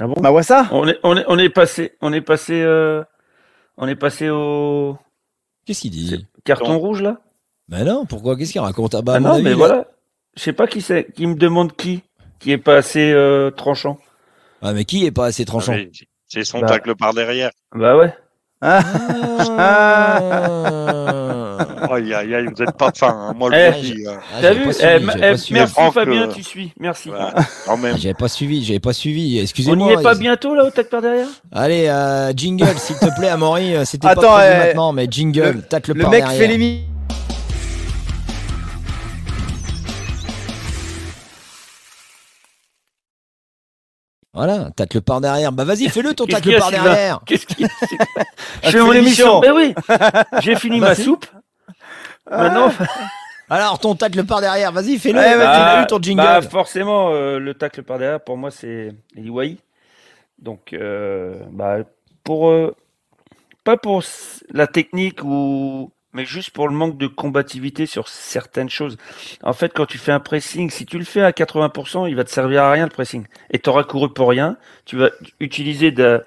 Ah bon?
Mawassa?
On est on est on est passé on est passé euh, on est passé au
Qu'est-ce qu'il dit?
Carton
Non.
rouge là?
Mais non, pourquoi? Qu'est-ce qu'il raconte? Ah bah, à
ah non,
avis,
mais voilà. Je sais pas qui c'est qui me demande qui qui est pas assez euh, tranchant.
Ah, mais qui est pas assez tranchant?
Ah, C'est son
Bah.
tacle par derrière.
Bah ouais.
Ah.
Aïe, aïe, aïe, vous êtes pas fin. hein. Moi, je
Eh,
le dis. hein.
Ah,
T'as vu Eh, eh. Merci
Franck,
Fabien,
euh,
tu suis. Merci.
Même.
J'avais pas suivi, j'avais pas suivi.
On
Excusez-moi.
n'y est pas bientôt là au tac par derrière?
Allez, euh, jingle, s'il te plaît, Amaury. euh, C'était pas prévu
eh,
maintenant, mais jingle, tâte le,
Le
par
mec
derrière.
fait les
Voilà, tâte le par derrière. Bah vas-y, fais-le ton tâte le par derrière.
Qu'est-ce qu'il Je
Ah,
fais mon émission. Mais oui, j'ai fini ma
Vas-y.
soupe. Maintenant,
Alors, ton tâte le par derrière, vas-y, fais-le.
Ouais,
tu l'as eu ton jingle.
bah, forcément, euh, le tacle par derrière, pour moi, c'est Eliwai. Donc, euh, bah, pour euh, pas pour la technique ou mais juste pour le manque de combativité sur certaines choses. En fait, quand tu fais un pressing, si tu le fais à 80%, il va te servir à rien le pressing. Et tu auras couru pour rien. Tu vas utiliser de,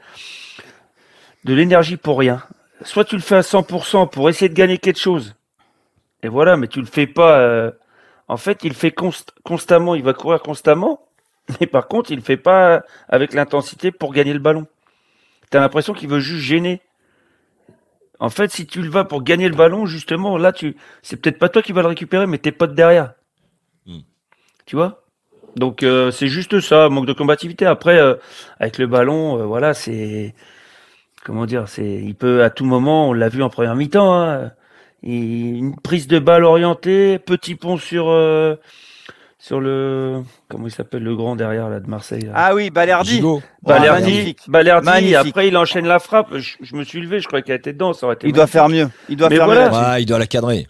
l'énergie pour rien. Soit tu le fais à 100% pour essayer de gagner quelque chose. Et voilà, mais tu le fais pas. euh, En fait, il fait const- constamment. Il va courir constamment. Mais par contre, il le fait pas avec l'intensité pour gagner le ballon. T'as l'impression qu'il veut juste gêner. En fait, si tu le vas pour gagner le ballon, justement, là, tu, c'est peut-être pas toi qui vas le récupérer, mais tes potes derrière.
Hmm.
Tu vois? Donc, euh, c'est juste ça, manque de combativité. Après, euh, avec le ballon, euh, voilà, c'est, comment dire, c'est, il peut à tout moment, on l'a vu en première mi-temps, hein, une prise de balle orientée, petit pont sur, euh, sur le, comment il s'appelle, le grand derrière là de Marseille. là.
Ah oui, Balerdi.
Balerdi,
magnifique.
Balerdi,
Magnifique.
après il enchaîne la frappe. Je, je me suis levé, je croyais qu'elle était dedans, ça aurait été
Il doit faire mieux. Il doit
Mais
faire
voilà.
mieux.
Ouais, il doit la cadrer.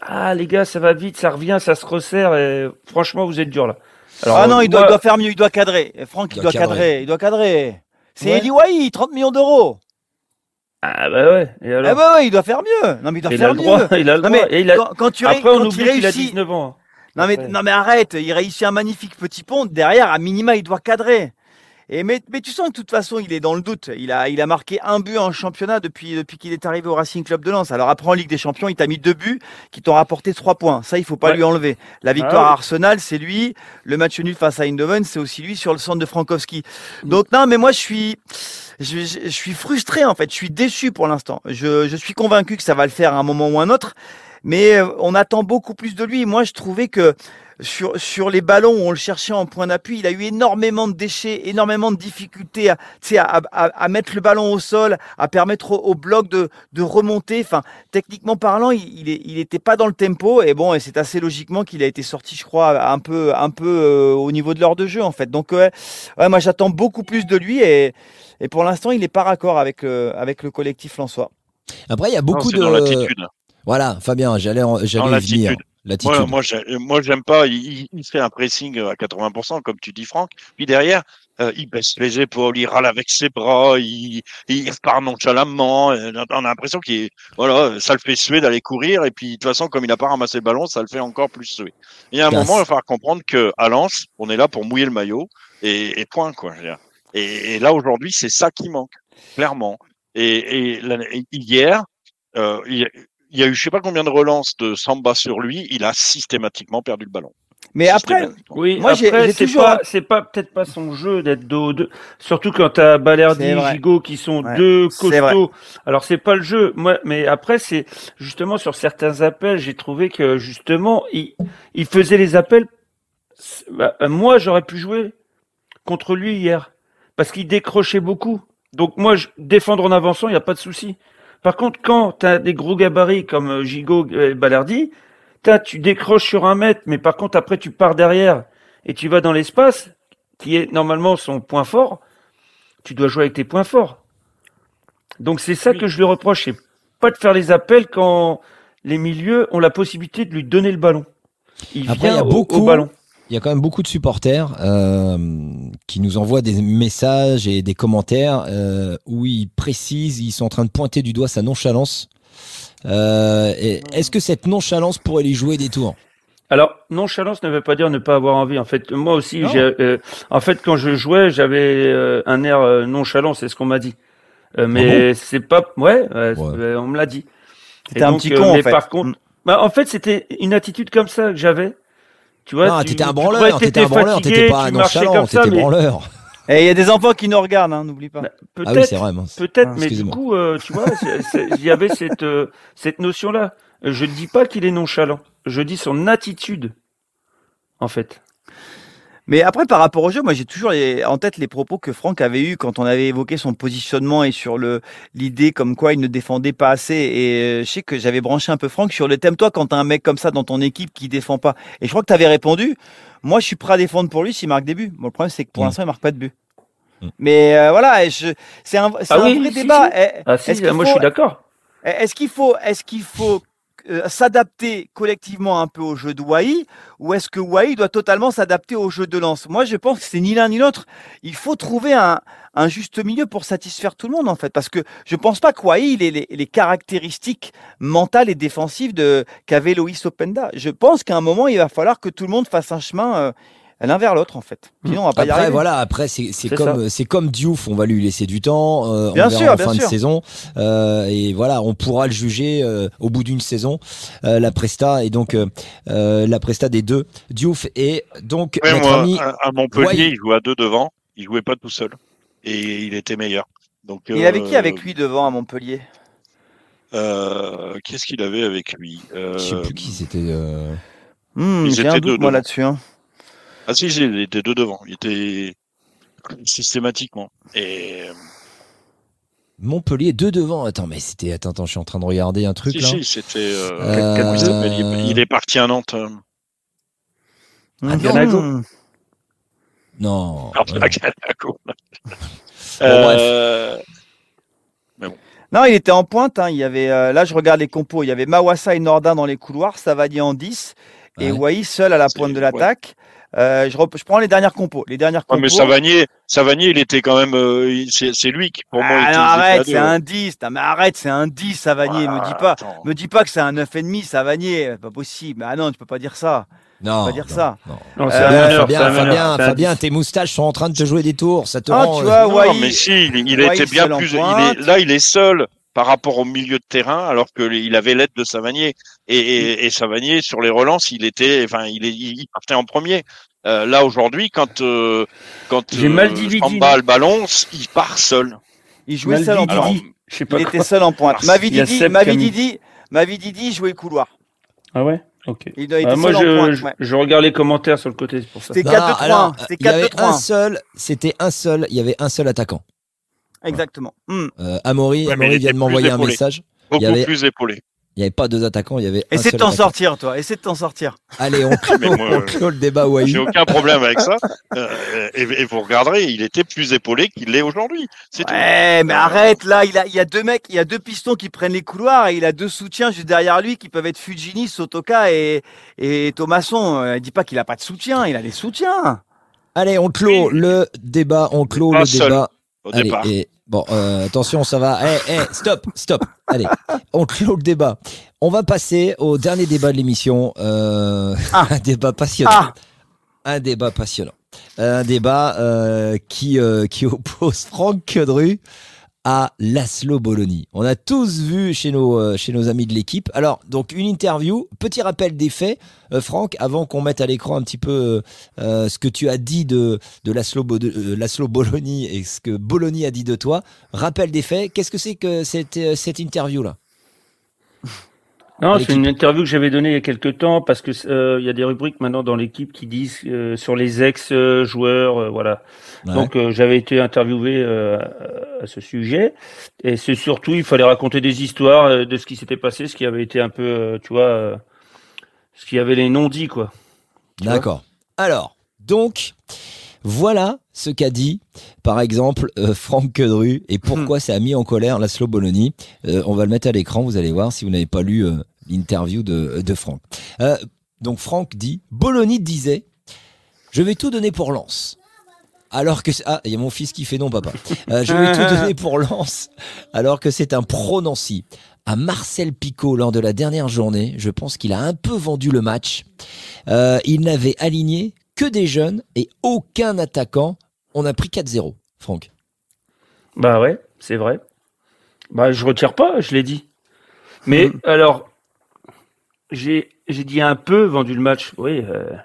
Ah les gars, ça va vite, ça revient, ça se resserre et franchement vous êtes dur là.
Ah non,
euh,
il doit,
moi-
il doit faire mieux. Il doit cadrer. Et Franck, il
Il
doit
doit cadrer.
cadrer. Il doit cadrer. C'est
Ouais.
Eli Wahi, 30 millions d'euros.
Ah bah ouais. Et
Eh
alors
bah ouais, il doit faire mieux. Non mais il doit
il
faire
a le droit.
mieux.
Il a le
Non,
droit.
mais
Et il a-
quand, quand tu,
Après, on
quand
oublie
il
qu'il a
réussit-
19 ans.
Non mais, non mais arrête, il réussit un magnifique petit pont, derrière à minima il doit cadrer. Et mais, mais tu sens que de toute façon il est dans le doute. Il a, il a marqué un but en championnat depuis, depuis qu'il est arrivé au Racing Club de Lens. Alors après en Ligue des Champions, il t'a mis deux buts qui t'ont rapporté trois points. Ça il faut pas
Ouais.
lui enlever. La victoire
Ah
à Arsenal c'est lui. Le match nul face à Eindhoven c'est aussi lui sur le centre de Frankowski.
Mm.
Donc non mais moi je suis... Je, je- je suis frustré en fait, je suis déçu pour l'instant. Je, je suis convaincu que ça va le faire à un moment ou un autre, mais euh, on attend beaucoup plus de lui. Moi, je trouvais que sur, sur les ballons où on le cherchait en point d'appui, il a eu énormément de déchets, énormément de difficultés à, tu sais, à, à, à mettre le ballon au sol, à permettre au, au bloc de, de remonter. Enfin, techniquement parlant, il, il, est- il était pas dans le tempo et bon, et c'est assez logiquement qu'il a été sorti, je crois, un peu, un peu euh, au niveau de l'heure de jeu en fait. Donc ouais, ouais moi j'attends beaucoup plus de lui et, et pour l'instant, il n'est pas raccord avec, le- avec le collectif Lançois.
Après, il y a beaucoup de.
dans l'attitude.
Voilà, Fabien, j'allais j'allais venir.
l'attitude. Moi, moi, j'ai- moi, j'aime pas. Il, il- fait un pressing à 80%, comme tu dis, Franck. Puis derrière, euh, il baisse les épaules, il râle avec ses bras, il, il repart nonchalamment. euh, On a l'impression qu'il, est- voilà, ça le fait suer d'aller courir. Et puis, de toute façon, comme il n'a pas ramassé le ballon, ça le fait encore plus suer. Il y a un
Casse.
moment, il va falloir comprendre que à Lens, on est là pour mouiller le maillot et, et point, quoi. Et, et là, aujourd'hui, c'est ça qui manque, clairement. Et, et hier, euh, il, y a- eu je sais pas combien de relances de Samba sur lui, il a systématiquement perdu le ballon.
Mais après.
Oui,
Moi, j'ai-
après, c'est
toujours-
pas, c'est pas peut-être pas son jeu d'être dos deux. Surtout quand t'as Balerdi,
vrai.
Gigot qui sont
Ouais,
deux costauds. Alors c'est pas le jeu. Moi, mais après c'est justement sur certains appels, j'ai trouvé que justement il, il faisait les appels. Bah, moi, j'aurais pu jouer contre lui hier parce qu'il décrochait beaucoup. Donc moi, je, défendre en avançant, il y a pas de souci. Par contre, quand tu as des gros gabarits comme euh, Gigot et Balerdi, t'as- tu décroches sur un mètre, mais par contre après tu pars derrière et tu vas dans l'espace, qui est normalement son point fort, tu dois jouer avec tes points forts. Donc c'est ça que je lui reproche, c'est pas de faire les appels quand les milieux ont la possibilité de lui donner le ballon. Il
Après, il y
vient
a
au-
beaucoup-
au ballon.
Il y a quand même beaucoup de supporters euh, qui nous envoient des messages et des commentaires euh, où ils précisent, ils sont en train de pointer du doigt sa nonchalance. Euh, Est-ce que cette nonchalance pourrait lui jouer des tours?
Alors, nonchalance ne veut pas dire ne pas avoir envie. En fait, moi aussi, euh, en fait, quand je jouais, j'avais euh, un air euh, nonchalant, c'est ce qu'on m'a dit. Euh, mais c'est pas, ouais, euh,
Ouais.
on me l'a dit.
C'était un
donc,
petit
euh,
con, en
mais
fait.
par contre,
Mm.
bah, en fait, c'était une attitude comme ça que j'avais. Tu vois,
Non,
tu-
t'étais un branleur, t'étais un branleur, t'étais pas nonchalant, t'étais
mais
branleur.
Et il y a des enfants qui nous regardent, hein, n'oublie pas.
Bah,
Ah oui,
peut-être,
c'est vrai. mince.
peut-être,
Ah,
mais du coup, euh, tu vois, il y avait cette euh, cette notion-là. Je ne dis pas qu'il est nonchalant. Je dis son attitude, en fait.
Mais après, par rapport au jeu, moi j'ai toujours les- en tête les propos que Franck avait eus quand on avait évoqué son positionnement et sur le l'idée comme quoi il ne défendait pas assez. Et euh, je sais que j'avais branché un peu Franck sur le thème, toi, quand t'as un mec comme ça dans ton équipe qui défend pas. Et je crois que tu avais répondu, moi je suis prêt à défendre pour lui s'il marque des buts. Bon, le problème, c'est que pour
Mm.
l'instant, il marque pas de but.
Mm.
Mais euh, voilà, je- c'est un, c'est
Ah
un
oui,
vrai
si,
débat.
si.
Eh,
Ah si,
qu'il
moi je suis d'accord.
est-ce qu'il faut, est-ce qu'il faut euh, s'adapter collectivement un peu au jeu de Wai ou est-ce que Wai doit totalement s'adapter au jeu de Lance? Moi, je pense que c'est ni l'un ni l'autre. Il faut trouver un, juste milieu pour satisfaire tout le monde en fait, parce que je pense pas que Wai ait les, les caractéristiques mentales et défensives qu'avait Loïs Openda. Je pense qu'à un moment, il va falloir que tout le monde fasse un chemin. euh, l'un vers l'autre en fait. Sinon on va pas y
Après,
arriver.
voilà, après, c'est comme, c'est comme Diouf, on va lui laisser du temps, euh, on
Bien
verra
sûr,
en
bien
fin de saison, euh, et voilà, on pourra le juger euh, au bout d'une saison, euh, la Presta, et donc euh, euh, la Presta des deux, Diouf et donc
Ouais,
notre
moi,
ami,
à, Montpellier,
Wai.
il jouait à deux devant, il jouait pas tout seul. Et il était meilleur. Donc,
Il avait qui
euh,
avec lui devant à Montpellier?
Euh, Qu'est-ce qu'il avait avec lui? Euh,
je sais plus qui c'était. euh,
Hmm, J'ai un doute
deux
moi là-dessus. hein.
Ah si, si, il était deux devant. Il était systématiquement. Et
Montpellier, deux devant. Attends, mais c'était. Attends, attends, je suis en train de regarder un truc
si,
là.
si, c'était. Euh,
Euh,
il est parti à Nantes. euh,
Ah. Non.
pardon. Euh,
Non, il était en pointe. hein. Il y avait, euh, là, je regarde les compos. Il y avait Mawassa et Nordin dans les couloirs, Savadi en 10 et
Ouais.
Wai seul à la pointe de
ouais.
Euh, je, rep- je prends les dernières compos. Les dernières
Ouais,
compos.
mais Savanier, Savanier, il était quand même. euh, c'est c'est lui qui, pour moi,
Ah,
était.
non,
à
arrête, c'est
ouais.
un 10. Non, mais arrête, c'est un 10, Savanier. me dis pas,
Attends.
me dis pas que c'est un 9,5, Savanier. Pas possible. Ah non, tu peux pas dire ça.
Non,
pas dire
non,
ça.
non.
Non, c'est
Euh,
Fabien, Fabien, Fabien,
dix.
tes moustaches sont en train de te jouer des tours. Ça te
Ah,
rend.
tu
euh,
vois,
Non,
Wai-
mais si, il, il était bien plus. il est- là, il est seul par rapport au milieu de terrain, alors qu'il avait l'aide de Savanier. Et, et, et Savanier, sur les relances, il était, enfin, il, est, il partait en premier. Euh, là, aujourd'hui, quand, euh, quand
J'ai mal dit.
Samba a le ballon, il part seul.
Il jouait
Mal
seul en pointe.
Didi. Je sais pas
Il
quoi.
était seul en pointe.
Alors,
Mavi
il y a
Didi,
Seb
Mavi
Camille.
Didi, Mavi Didi jouait couloir.
Ah ouais? Ok.
Il a été
Ah, moi,
seul
je,
en pointe.
je,
ouais.
je regarde les commentaires sur le côté, c'est pour ça.
C'était
Non,
4-2-3.
alors,
C'était
il y avait un
4-2-3.
seul, c'était un seul, il y avait un seul attaquant.
Exactement. Hmm.
Euh, Amaury,
Ouais,
Amaury
il
vient de m'envoyer un message.
Beaucoup
avait-
plus épaulé.
Il n'y avait pas deux attaquants, il y avait
Essaie de t'en sortir, toi. Essaie de t'en sortir.
Allez, on clôt,
Mais moi,
on clôt le débat Wai.
J'ai aucun problème avec ça. Euh, et, et vous regarderez, il était plus épaulé qu'il l'est aujourd'hui. C'est tout.
Mais arrête, là, il, a, il y a deux mecs, il y a deux pistons qui prennent les couloirs et il a deux soutiens juste derrière lui qui peuvent être Fujini, Sotoka et, et Thomasson. Euh, dis pas qu'il a pas de soutien, il a des soutiens.
Allez, on clôt le débat, on clôt
Pas
le
seul,
débat.
Au
Allez,
départ.
et bon, euh, attention, ça va. Eh, eh, stop, stop. Allez, on clôt le débat. On va passer au dernier débat de l'émission. Euh,
Ah.
Un débat passionnant.
Ah.
Un débat passionnant. Un débat euh, qui, euh, qui oppose Franck Quedru à Laszlo Bologna. On a tous vu chez nos, euh, chez nos amis de l'équipe. Alors, donc, une interview. Petit rappel des faits, euh, Franck, avant qu'on mette à l'écran un petit peu euh, ce que tu as dit de, de Laszlo, Bologna et ce que Bologna a dit de toi. Rappel des faits. Qu'est-ce que c'est que cette, cette interview-là?
Non, c'est une interview que j'avais donnée il y a quelques temps parce que euh, il y a des rubriques maintenant dans l'équipe qui disent euh, sur les ex-joueurs, euh, voilà.
Ouais.
Donc euh, j'avais été interviewé euh, à ce sujet et c'est surtout il fallait raconter des histoires euh, de ce qui s'était passé, ce qui avait été un peu, euh, tu vois, euh, ce qui avait les non dits quoi.
D'accord. Alors, donc, voilà ce qu'a dit, par exemple, euh, Franck Quedru et pourquoi ça a mis en colère Laszlo Bologna. Euh, on va le mettre à l'écran, vous allez voir si vous n'avez pas lu euh, l'interview de, de Franck. Donc, Franck dit Bologna disait Je vais tout donner pour Lens. Alors que. Ah, il y a mon fils qui fait non, papa. Je vais tout donner pour Lens, alors que c'est un pro Nancy. À Marcel Picot lors de la dernière journée, je pense qu'il a un peu vendu le match. Il n'avait aligné que des jeunes et aucun attaquant. On a pris 4-0, Franck.
Bah ouais, c'est vrai. Bah je retire pas, je l'ai dit. Mais alors, j'ai j'ai dit un peu vendu le match. Oui, euh,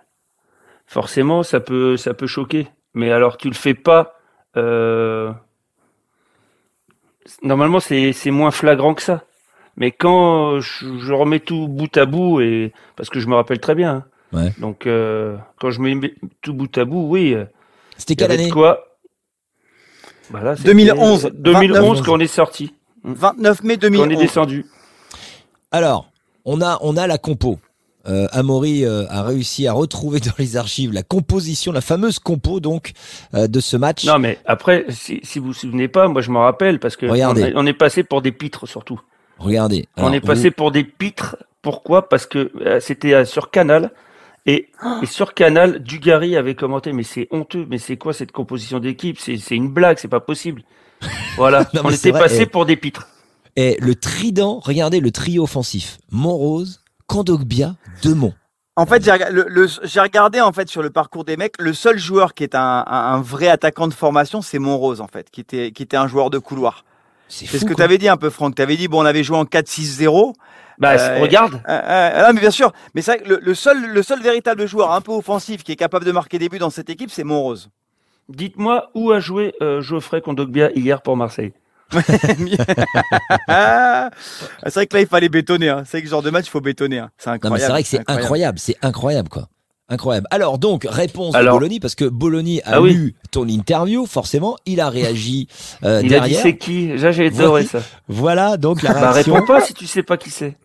forcément ça peut ça peut choquer. Mais alors tu le fais pas. euh, Normalement c'est c'est moins flagrant que ça. Mais quand je, je remets tout bout à bout et parce que je me rappelle très bien. hein.
Ouais.
Donc euh, quand je mets tout bout à bout, oui. euh,
C'était quelle année
quoi Bah là, c'était
2011,
2011
29.
quand on est sorti.
29 mai
Quand on est
2011.
descendu.
Alors, on a, on a la compo. Euh, Amaury euh, a réussi à retrouver dans les archives la composition, la fameuse compo donc euh, de ce match.
Non, mais après, si, si vous vous souvenez pas, moi je m'en rappelle parce que
Regardez.
on, a- on est passé pour des pitres surtout.
Regardez.
on est passé pour des pitres. Pourquoi? Parce que euh, c'était euh, sur Canal. Et, et sur Canal, Dugarry avait commenté, mais c'est honteux, mais c'est quoi cette composition d'équipe? C'est c'est une blague, c'est pas possible. Voilà,
Non,
on était passé
et-
pour des pitres.
Et le trident, regardez le trio offensif. Montrose, Kandogbia, Demont.
En fait, j'ai rega- le- le- j'ai regardé en fait sur le parcours des mecs. Le seul joueur qui est un, un- un vrai attaquant de formation, c'est Monrose en fait, qui était, qui était un joueur de couloir.
C'est
ce que tu avais dit un peu, Franck. Tu avais dit, bon, on avait joué en 4-6-0.
Bah,
Euh,
regarde,
Euh, euh, non, mais bien sûr. Mais c'est vrai que le, le seul, le seul véritable joueur un peu offensif qui est capable de marquer des buts dans cette équipe, c'est Monrose.
dites-moi où a joué euh, Geoffrey Kondogbia hier pour Marseille?
Ah, c'est vrai que là, il fallait bétonner. hein. C'est vrai que ce genre de match, il faut bétonner. hein. C'est
Non,
incroyable.
mais c'est vrai que c'est incroyable, c'est incroyable quoi. Incroyable. Alors donc, réponse
Alors-
de Bologna, parce que Bologna a
Ah oui.
lu ton interview, forcément, il a réagi euh,
Il a dit
derrière.
c'est qui? Là, j'ai adoré ça.
Voilà donc la
Bah,
réaction
réponds pas si tu sais pas qui c'est.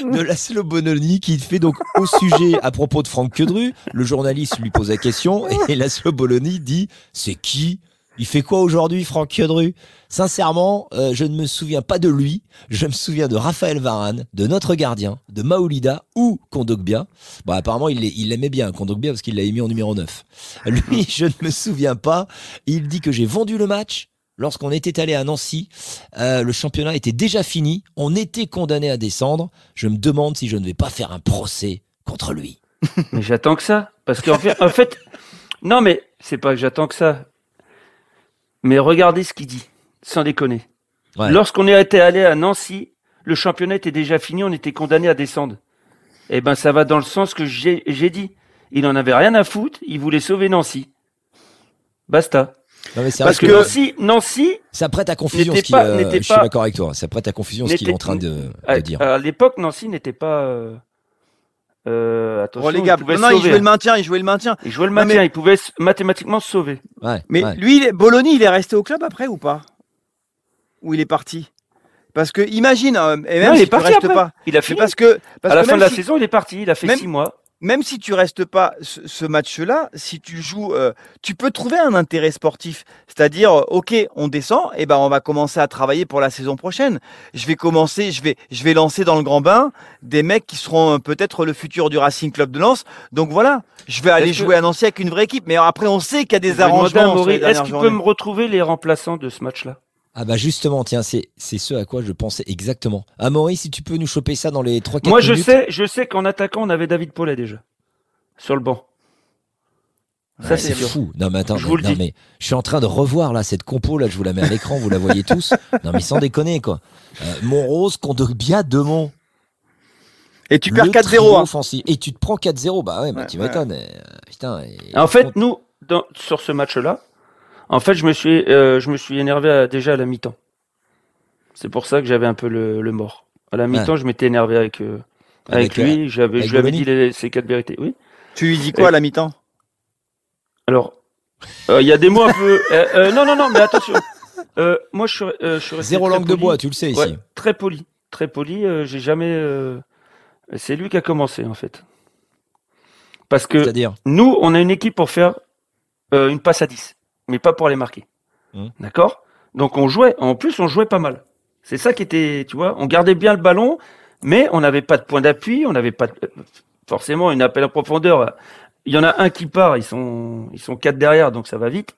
de Laszlo Bologna qui fait donc au sujet à propos de Franck Quedru. Le journaliste lui pose la question et Laszlo Bologna dit c'est qui? Il fait quoi aujourd'hui, Franck Kiodru Sincèrement, euh, je ne me souviens pas de lui. Je me souviens de Raphaël Varane, de notre gardien, de Maoulida ou Kondogbia. Bon, apparemment, il l'aimait bien, Kondogbia, parce qu'il l'a mis en numéro 9. Lui, je ne me souviens pas. Il dit que j'ai vendu le match lorsqu'on était allé à Nancy. Euh, le championnat était déjà fini. On était condamné à descendre. Je me demande si je ne vais pas faire un procès contre lui.
Mais j'attends que ça. Parce qu'en fait, en fait, non, mais c'est pas que j'attends que ça. Mais regardez ce qu'il dit, sans déconner.
Ouais.
Lorsqu'on était allé à Nancy, le championnat était déjà fini, on était condamné à descendre. Eh ben, ça va dans le sens que j'ai dit. Il en avait rien à foutre, il voulait sauver Nancy. Basta.
Non, mais
Parce que
que
Nancy, Nancy,
ça prête à confusion. Ce qu'il,
pas-
euh, je suis d'accord avec toi. Ça prête à confusion ce qu'il est en train de, de
à,
dire.
à l'époque, Nancy n'était pas. Euh, euh, attention,
Relégable.
il pouvait
Non, non, il jouait le maintien, il jouait le maintien.
Il jouait le
Non,
maintien,
mais-
il pouvait mathématiquement se sauver.
Ouais,
Mais
ouais.
lui, il Bologna, il est resté au club après ou pas? Ou il est parti? Parce que imagine, euh, et même
Non, il est parti
restes
après.
pas,
Il a fini.
parce que parce
à la
que
fin de la
si-
saison, il est parti. Il a fait
même-
six mois.
Même si tu restes pas ce, ce match-là, si tu joues, euh, tu peux trouver un intérêt sportif. C'est-à-dire, euh, ok, on descend, et ben on va commencer à travailler pour la saison prochaine. Je vais commencer, je vais, je vais lancer dans le grand bain des mecs qui seront euh, peut-être le futur du Racing Club de Lens. Donc voilà, je vais aller
que-
jouer à Nancy avec une vraie équipe. Mais après, on sait qu'il y a des arrangements.
Est-ce qu'il peut
journées.
me retrouver les remplaçants de ce match-là?
Ah bah justement, tiens, c'est c'est ce à quoi je pensais exactement. Amaury, si tu peux nous choper ça dans les 3-4
Moi,
minutes.
je sais, je sais qu'en attaquant, on avait David Paulet déjà sur le banc. Ça,
Ouais,
c'est sûr.
fou. Non mais attends,
Je
mais,
vous le
non,
dis.
mais je suis en train de revoir là cette compo là, je vous la mets à l'écran, vous la voyez tous. Non mais sans déconner quoi. Euh, Montrose, Kondogbia, Demont.
Et tu perds 4-0.
trio
hein.
Et tu te prends 4-0, bah ouais, bah
Ouais,
tu
ouais.
m'étonnes. euh, putain. et-
En fait, nous, dans- sur ce match-là, en fait, je me suis, euh, je me suis énervé à- déjà à la mi-temps. C'est pour ça que j'avais un peu le, le mort. À la mi-temps, je m'étais énervé avec, euh, avec,
Avec, euh,
lui. J'avais,
avec
je lui avais dit les, ces quatre vérités. Oui.
Tu lui dis quoi à la mi-temps?
Alors, euh, il y a des mots un peu. euh, euh, non, non, non, mais attention. Euh, moi, je suis, euh, je suis resté
Zéro langue de bois, tu le sais ici.
Ouais, très poli, très poli. euh, j'ai jamais. euh, C'est lui qui a commencé en fait. Parce que
C'est-à-dire?
nous, on a une équipe pour faire euh, une passe à 10, mais pas pour les marquer.
Mmh.
D'accord? Donc on jouait, en plus on jouait pas mal. C'est ça qui était, tu vois, on gardait bien le ballon, mais on n'avait pas de point d'appui, on n'avait pas de- forcément une appel en profondeur. Il y en a un qui part, ils sont, ils sont quatre derrière, donc ça va vite.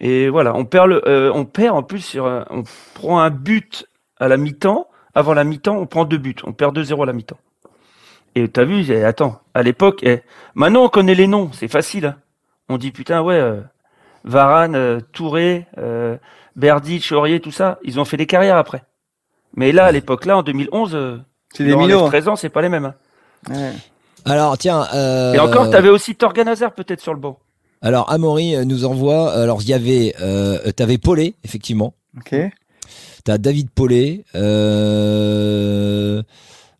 Et voilà, on perd le, euh, on perd en plus sur, un- on prend un but à la mi-temps. Avant la mi-temps, on prend deux buts, on perd 2-0 à la mi-temps. Et t'as vu, eh, attends, à l'époque, eh, maintenant on connaît les noms, c'est facile. hein. On dit putain, ouais, euh, Varane, euh, Touré, euh, Berdic, Aurier, tout ça, ils ont fait des carrières après. Mais là, à l'époque, là, en 2011, euh,
C'est des minots.
13 ans, c'est pas les mêmes. hein.
Ouais.
Alors tiens. Euh,
Et encore, t'avais aussi Torgan Hazard peut-être sur le banc.
Alors Amaury nous envoie. Alors il y avait, euh, t'avais Paulet effectivement.
Ok.
T'as David Paulet. Euh...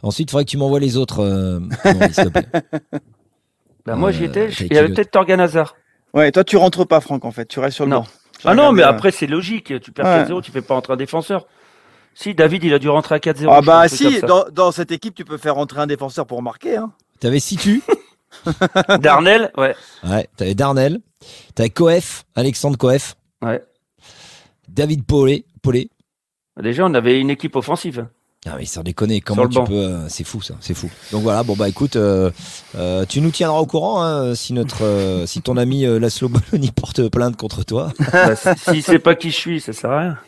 Ensuite, il faudrait que tu m'envoies les autres. euh.
Bah, moi, j'y étais, il y avait peut-être Torgan Hazard.
Ouais, toi tu rentres pas, Franck, en fait. Tu restes sur le
Non.
banc.
Ah non, mais
euh,
après, c'est logique. Tu perds
Ouais.
4-0, tu fais pas rentrer un défenseur. Si, David, il a dû rentrer à 4-0.
Ah bah si, dans, dans cette équipe, tu peux faire rentrer un défenseur pour marquer. Hein.
T'avais Situ.
ça. Darnell, ouais.
Ouais. T'avais Darnell. T'avais Coef, Alexandre Coef.
Ouais.
David Paulet. Paulet.
Déjà, on avait une équipe offensive.
Ah mais sans déconner, comment tu
banc.
peux euh, C'est fou ça, c'est fou. Donc voilà, bon bah écoute, euh, euh, tu nous tiendras au courant hein, si notre, euh, si ton ami euh, Laszlo Bologna porte plainte contre toi.
Bah, si si c'est pas qui je suis, ça sert à rien.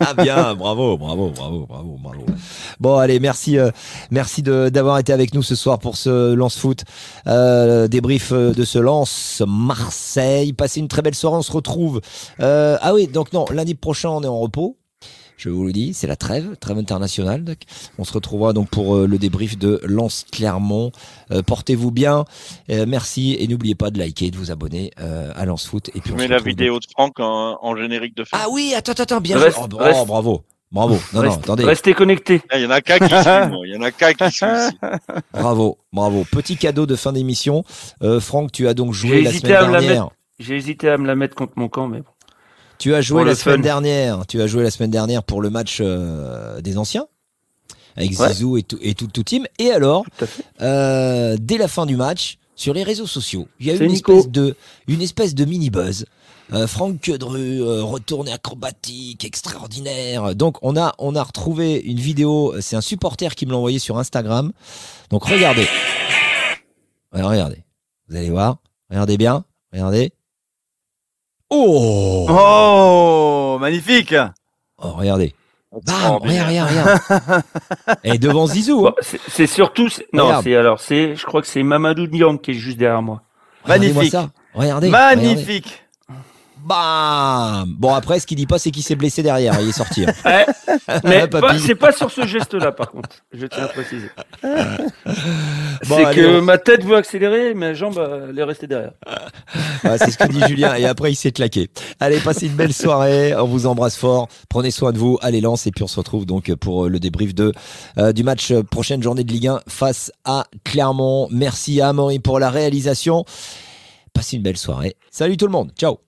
Ah bien, bravo, bravo, bravo, bravo, bravo. Bon allez, merci, euh, merci de- d'avoir été avec nous ce soir pour ce lance foot, euh, débrief euh, de ce lance Marseille. Passez une très belle soirée, on se retrouve. Euh, ah oui, donc non, lundi prochain on est en repos. Je vous le dis, c'est la trêve, trêve internationale. donc. On se retrouvera donc pour euh, le débrief de Lance Clermont. Euh, Portez-vous bien, Euh, merci et n'oubliez pas de liker, et de vous abonner euh, à Lance Foot. Et puis
Je
on
mets la vidéo de Franck en, en générique de fin.
ah oui, attends, attends, bien
Reste-.
Oh,
reste-
oh, bravo, bravo. Non, non, attendez.
Restez connectés.
Ah, Il y en a qu'un qui suit, moi. Il y en a qu'un qui suit.
Bravo, bravo. Petit cadeau de fin d'émission. Euh, Franck, tu as donc joué
J'ai
la
hésité
semaine
à me la
dernière.
J'ai hésité à me la mettre contre mon camp, mais bon.
Tu as joué
Pour
la semaine
fun.
dernière. Tu as joué la semaine dernière pour le match euh, des anciens avec
Ouais.
Zizou et tout, et tout, tout team. Et alors, euh, dès la fin du match, sur les réseaux sociaux, il y a une
Nico.
espèce de, une espèce de mini buzz Euh, Franck Quedru, euh, retourné acrobatique, extraordinaire. Donc on a, on a retrouvé une vidéo, c'est un supporter qui me l'a envoyé sur Instagram. Donc regardez. Regardez. Vous allez voir. Regardez bien. Regardez. Oh
Oh, magnifique
Oh, regardez. Bam Regarde, regarde, regarde. Et devant Zizou. Hein.
c'est- c'est surtout. Non, c'est alors, c'est, je crois que c'est Mamadou Niang qui est juste derrière moi.
Magnifique.
regardez.
Magnifique
Bam Bon, après, ce qu'il dit pas, c'est qu'il s'est blessé derrière. Il est sorti. hein.
Ouais, mais pas- c'est pas sur ce geste-là, par contre. Je tiens à préciser.
Bon,
c'est que
on-
ma tête veut accélérer, ma jambe euh, elle est restée derrière.
Ouais, c'est ce que dit Julien. Et après, il s'est claqué. Allez, passez une belle soirée. On vous embrasse fort. Prenez soin de vous. Allez, lance. Et puis, on se retrouve donc pour le débrief de, euh, du match euh, prochaine journée de Ligue 1 face à Clermont. Merci à Amaury pour la réalisation. Passez une belle soirée. Salut tout le monde. Ciao.